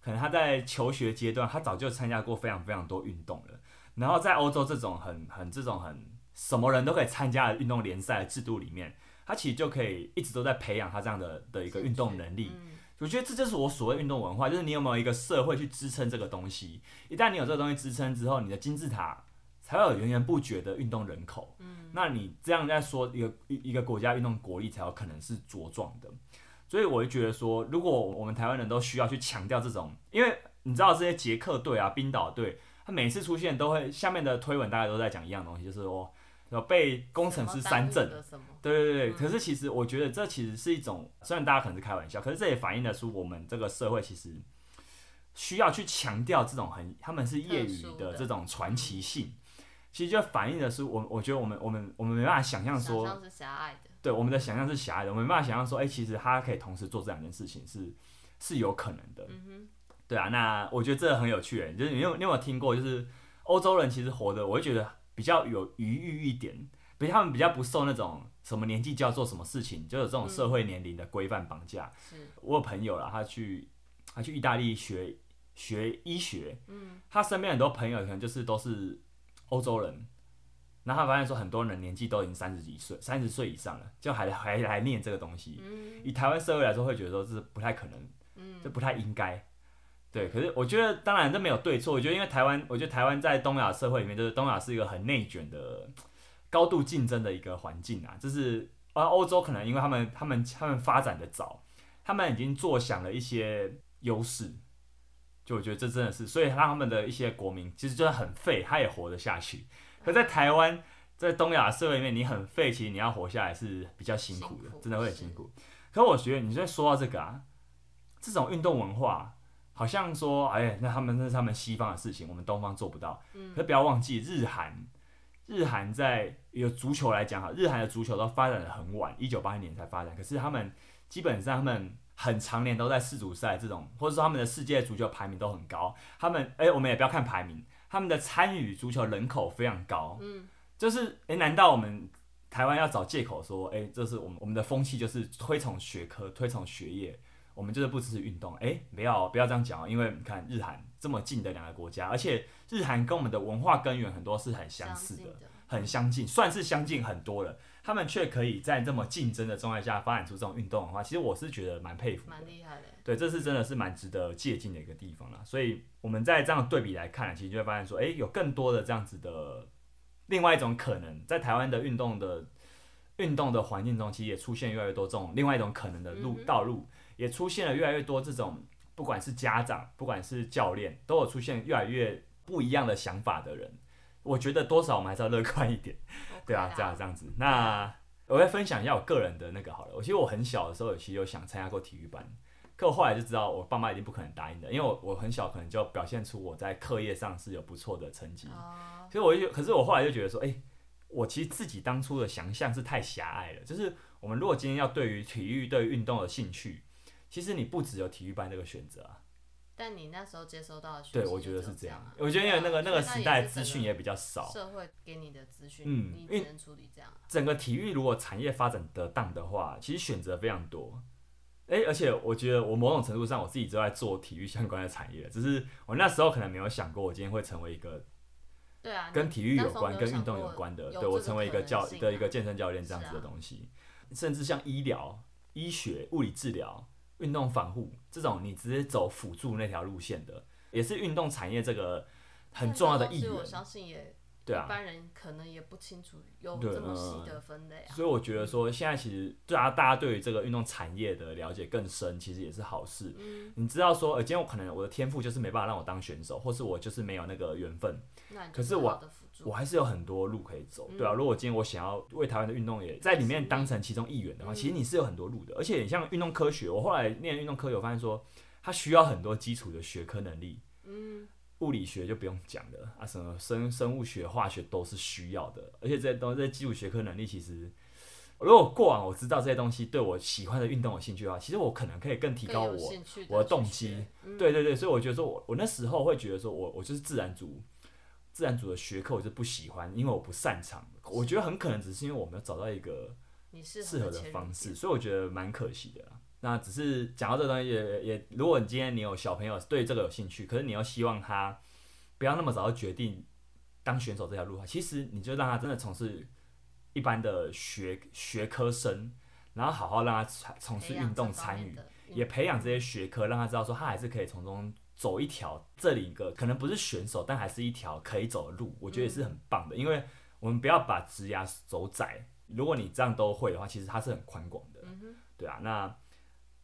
可能他在求学阶段，他早就参加过非常非常多运动了。然后在欧洲这种很很这种很什么人都可以参加的运动联赛制度里面，他其实就可以一直都在培养他这样的的一个运动能力。我觉得这就是我所谓运动文化，就是你有没有一个社会去支撑这个东西。一旦你有这个东西支撑之后，你的金字塔才会有源源不绝的运动人口。嗯，那你这样在说一个一一个国家运动国力才有可能是茁壮的。所以我就觉得说，如果我们台湾人都需要去强调这种，因为你知道这些捷克队啊、冰岛队，他每次出现都会下面的推文，大家都在讲一样东西，就是说。有被工程师三振，对对对，可是其实我觉得这其实是一种，虽然大家可能是开玩笑，可是这也反映得出我们这个社会其实需要去强调这种很他们是业余的这种传奇性，其实就反映的是我我觉得我们我们我们没办法想象说，对我们的想象是狭隘的，我们没办法想象说，哎，其实他可以同时做这两件事情是是有可能的，对啊，那我觉得这很有趣，就是你有你有没有听过，就是欧洲人其实活的，我会觉得。比较有余裕一点，比他们比较不受那种什么年纪就要做什么事情，就有这种社会年龄的规范绑架。嗯、我有朋友啦，他去他去意大利学学医学，嗯、他身边很多朋友可能就是都是欧洲人，然后他发现说很多人年纪都已经三十几岁，三十岁以上了，就还还来念这个东西。嗯、以台湾社会来说，会觉得说这是不太可能，这不太应该。对，可是我觉得，当然这没有对错。我觉得，因为台湾，我觉得台湾在东亚社会里面，就是东亚是一个很内卷的、高度竞争的一个环境啊。就是而欧洲可能因为他们、他们、他们发展的早，他们已经坐享了一些优势。就我觉得这真的是，所以让他们的一些国民其实就算很废，他也活得下去。可在台湾，在东亚社会里面，你很废，其实你要活下来是比较辛苦的，苦真的会很辛苦。是可我觉得，你在说到这个啊，这种运动文化。好像说，哎，那他们那是他们西方的事情，我们东方做不到。嗯，可不要忘记，日韩，日韩在有足球来讲哈，日韩的足球都发展的很晚，一九八一年才发展。可是他们基本上他们很常年都在世足赛这种，或者说他们的世界足球排名都很高。他们，哎，我们也不要看排名，他们的参与足球人口非常高。嗯，就是，哎，难道我们台湾要找借口说，哎，这是我们我们的风气就是推崇学科，推崇学业？我们就是不支持运动，哎，不要不要这样讲，因为你看日韩这么近的两个国家，而且日韩跟我们的文化根源很多是很相似的，的很相近，算是相近很多了。他们却可以在这么竞争的状态下发展出这种运动的话，其实我是觉得蛮佩服的，蛮厉害的。对，这是真的是蛮值得借鉴的一个地方啦。所以我们在这样对比来看，其实就会发现说，哎，有更多的这样子的另外一种可能，在台湾的运动的运动的环境中，其实也出现越来越多这种另外一种可能的路、嗯、道路。也出现了越来越多这种，不管是家长，不管是教练，都有出现越来越不一样的想法的人。我觉得多少我们还是要乐观一点. 对啊，这样这样子。那我会分享一下我个人的那个好了。我其实我很小的时候，其实有想参加过体育班，可我后来就知道我爸妈一定不可能答应的，因为我我很小可能就表现出我在课业上是有不错的成绩，所以我就，可是我后来就觉得说，哎，我其实自己当初的想象是太狭隘了。就是我们如果今天要对于体育、对于运动的兴趣。其实你不只有体育班这个选择啊，但你那时候接收到的讯息，对，我觉得是这样。啊、我觉得因为那个那个时代资讯也比较少，社会给你的资讯，嗯，你只能处理这样。整个体育如果产业发展得当的话，其实选择非常多。哎、欸，而且我觉得我某种程度上我自己都在做体育相关的产业，只是我那时候可能没有想过我今天会成为一个，对啊，跟体育有关、跟运动有关的，对我成为一个教的一个健身教练这样子的东西，啊、甚至像医疗、医学、物理治疗。运动防护这种，你直接走辅助那条路线的，也是运动产业这个很重要的一员。我相信也，对啊，一般人可能也不清楚有这么细的分类啊。所以我觉得说，现在其实对啊，大家对于这个运动产业的了解更深，其实也是好事。嗯，你知道说，呃，今天我可能我的天赋就是没办法让我当选手，或是我就是没有那个缘分。可是我。我还是有很多路可以走，对啊。如果今天我想要为台湾的运动也在里面当成其中一员的话，其实你是有很多路的。而且像运动科学，我后来念运动科学，我发现说它需要很多基础的学科能力。嗯，物理学就不用讲了啊，什么生生物学、化学都是需要的。而且这些东西，这些基础学科能力，其实如果过往我知道这些东西对我喜欢的运动有兴趣的话，其实我可能可以更提高我我的动机。对对对，所以我觉得说我我那时候会觉得说我我就是自然组。自然组的学科我就不喜欢，因为我不擅长。我觉得很可能只是因为我没有找到一个适合的方式，所以我觉得蛮可惜的。那只是讲到这个东西也，也也，如果你今天你有小朋友对这个有兴趣，可是你要希望他不要那么早就决定当选手这条路的话，其实你就让他真的从事一般的学学科生，然后好好让他从事运动参与，也培养这些学科，让他知道说他还是可以从中。走一条这里一个可能不是选手，但还是一条可以走的路，我觉得也是很棒的。因为我们不要把职涯走窄，如果你这样都会的话，其实它是很宽广的，对啊。那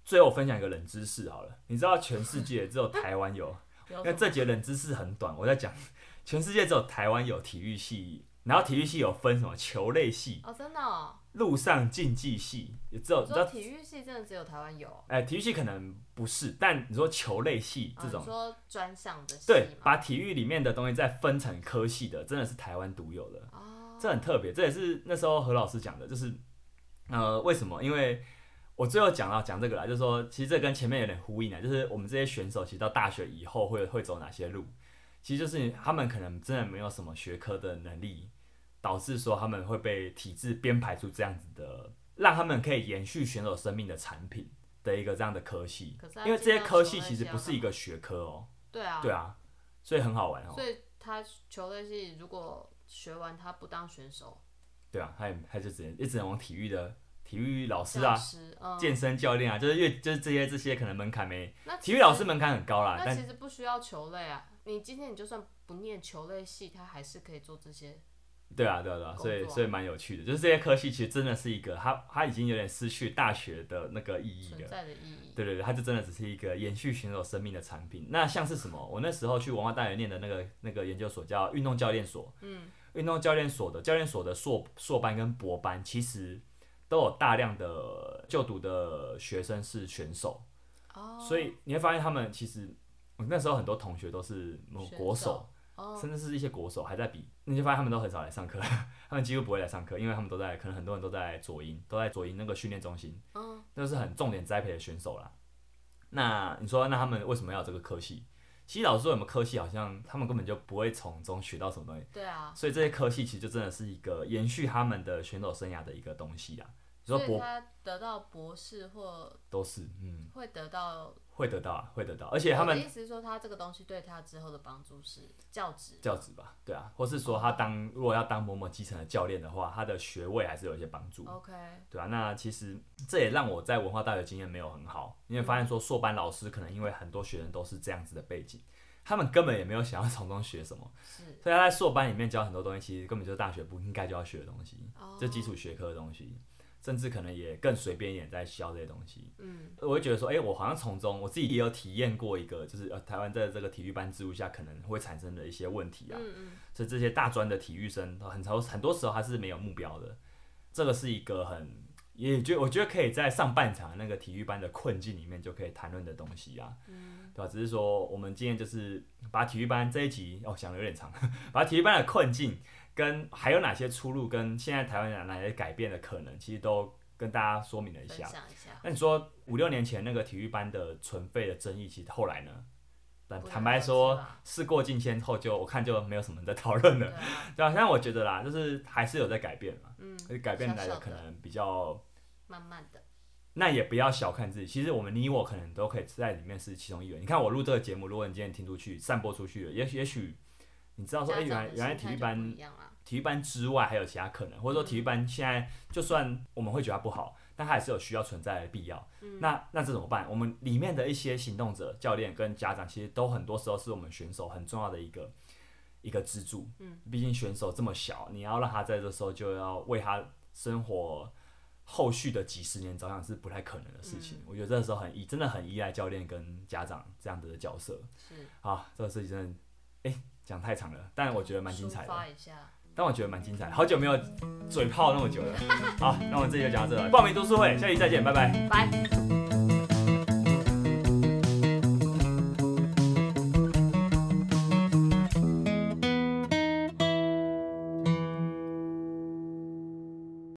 最后我分享一个冷知识好了，你知道全世界只有台湾有，因为这节冷知识很短，我在讲全世界只有台湾有体育系，然后体育系有分什么球类系哦，真的哦。陆上竞技系也只有，你说体育系真的只有台湾有？哎、欸，体育系可能不是，但你说球类系这种，说专项的系，对，把体育里面的东西再分成科系的，真的是台湾独有的，哦、这很特别。这也是那时候何老师讲的，就是呃，为什么？因为我最后讲到讲这个啦，就是说，其实这跟前面有点呼应啊，就是我们这些选手其实到大学以后会会走哪些路，其实就是他们可能真的没有什么学科的能力。导致说他们会被体制编排出这样子的，让他们可以延续选手生命的产品的一个这样的科系，因为这些科系其实不是一个学科哦。对啊，对啊，所以很好玩哦。所以他球类系如果学完他不当选手，对啊，他也他就只能也只能往体育的体育老师啊、嗯、健身教练啊，就是越就是这些这些可能门槛没，体育老师门槛很高啦。那其实不需要球类啊，你今天你就算不念球类系，他还是可以做这些。对啊，对啊，对啊，所以所以蛮有趣的，就是这些科系其实真的是一个，它它已经有点失去大学的那个意义了。存在的意义。对对对，它就真的只是一个延续选手生命的产品。那像是什么？我那时候去文化大学念的那个那个研究所叫运动教练所。嗯。运动教练所的教练所的硕硕班跟博班，其实都有大量的就读的学生是选手。哦。所以你会发现他们其实，那时候很多同学都是国手。甚至是一些国手还在比，你就发现他们都很少来上课，他们几乎不会来上课，因为他们都在，可能很多人都在左营，都在左营那个训练中心，嗯，那是很重点栽培的选手啦。那你说，那他们为什么要这个科系？其实老师说，有没有科系，好像他们根本就不会从中学到什么东西。对啊。所以这些科系其实就真的是一个延续他们的选手生涯的一个东西啊。所以他得到博士或都是，嗯，会得到。会得到啊，会得到，而且他们的意思是说，他这个东西对他之后的帮助是教职，教职吧，对啊，或是说他当如果要当某某基层的教练的话，他的学位还是有一些帮助，OK，对啊，那其实这也让我在文化大学经验没有很好，因为发现说硕班老师可能因为很多学生都是这样子的背景，他们根本也没有想要从中学什么，是，所以他在硕班里面教很多东西，其实根本就是大学不应该就要学的东西，就基础学科的东西。甚至可能也更随便一点在教这些东西，嗯，我会觉得说，哎、欸，我好像从中我自己也有体验过一个，就是呃，台湾在这个体育班制度下可能会产生的一些问题啊，嗯嗯，所以这些大专的体育生很多很多时候他是没有目标的，这个是一个很也觉我觉得可以在上半场那个体育班的困境里面就可以谈论的东西啊，嗯，对吧？只是说我们今天就是把体育班这一集哦想的有点长，把体育班的困境。跟还有哪些出路？跟现在台湾有哪些改变的可能？其实都跟大家说明了一下。那你说五六年前那个体育班的存废的争议，其实后来呢？但坦白说事过境迁后就我看就没有什么人在讨论了，对啊，对啊，但我觉得啦，就是还是有在改变嘛，嗯，改变来的可能比较。慢慢的，那也不要小看自己，其实我们你我可能都可以在里面是其中一员。你看我录这个节目，如果你今天听出去、散播出去了，也也许你知道说，哎、欸，原来原来体育班体育班之外还有其他可能，或者说体育班现在就算我们会觉得它不好，但它还是有需要存在的必要。嗯、那那这怎么办？我们里面的一些行动者、教练跟家长，其实都很多时候是我们选手很重要的一个一个支柱。嗯，毕竟选手这么小，你要让他在这时候就要为他生活。后续的几十年，着想是不太可能的事情。嗯、我觉得这个时候很依，真的很依赖教练跟家长这样子的角色。是啊，这个事情真的，哎、欸，讲太长了，但我觉得蛮精彩的。但我觉得蛮精彩，好久没有嘴炮那么久了。好，那我们这期就讲到这了。报名读书会，下期再见，拜拜。拜。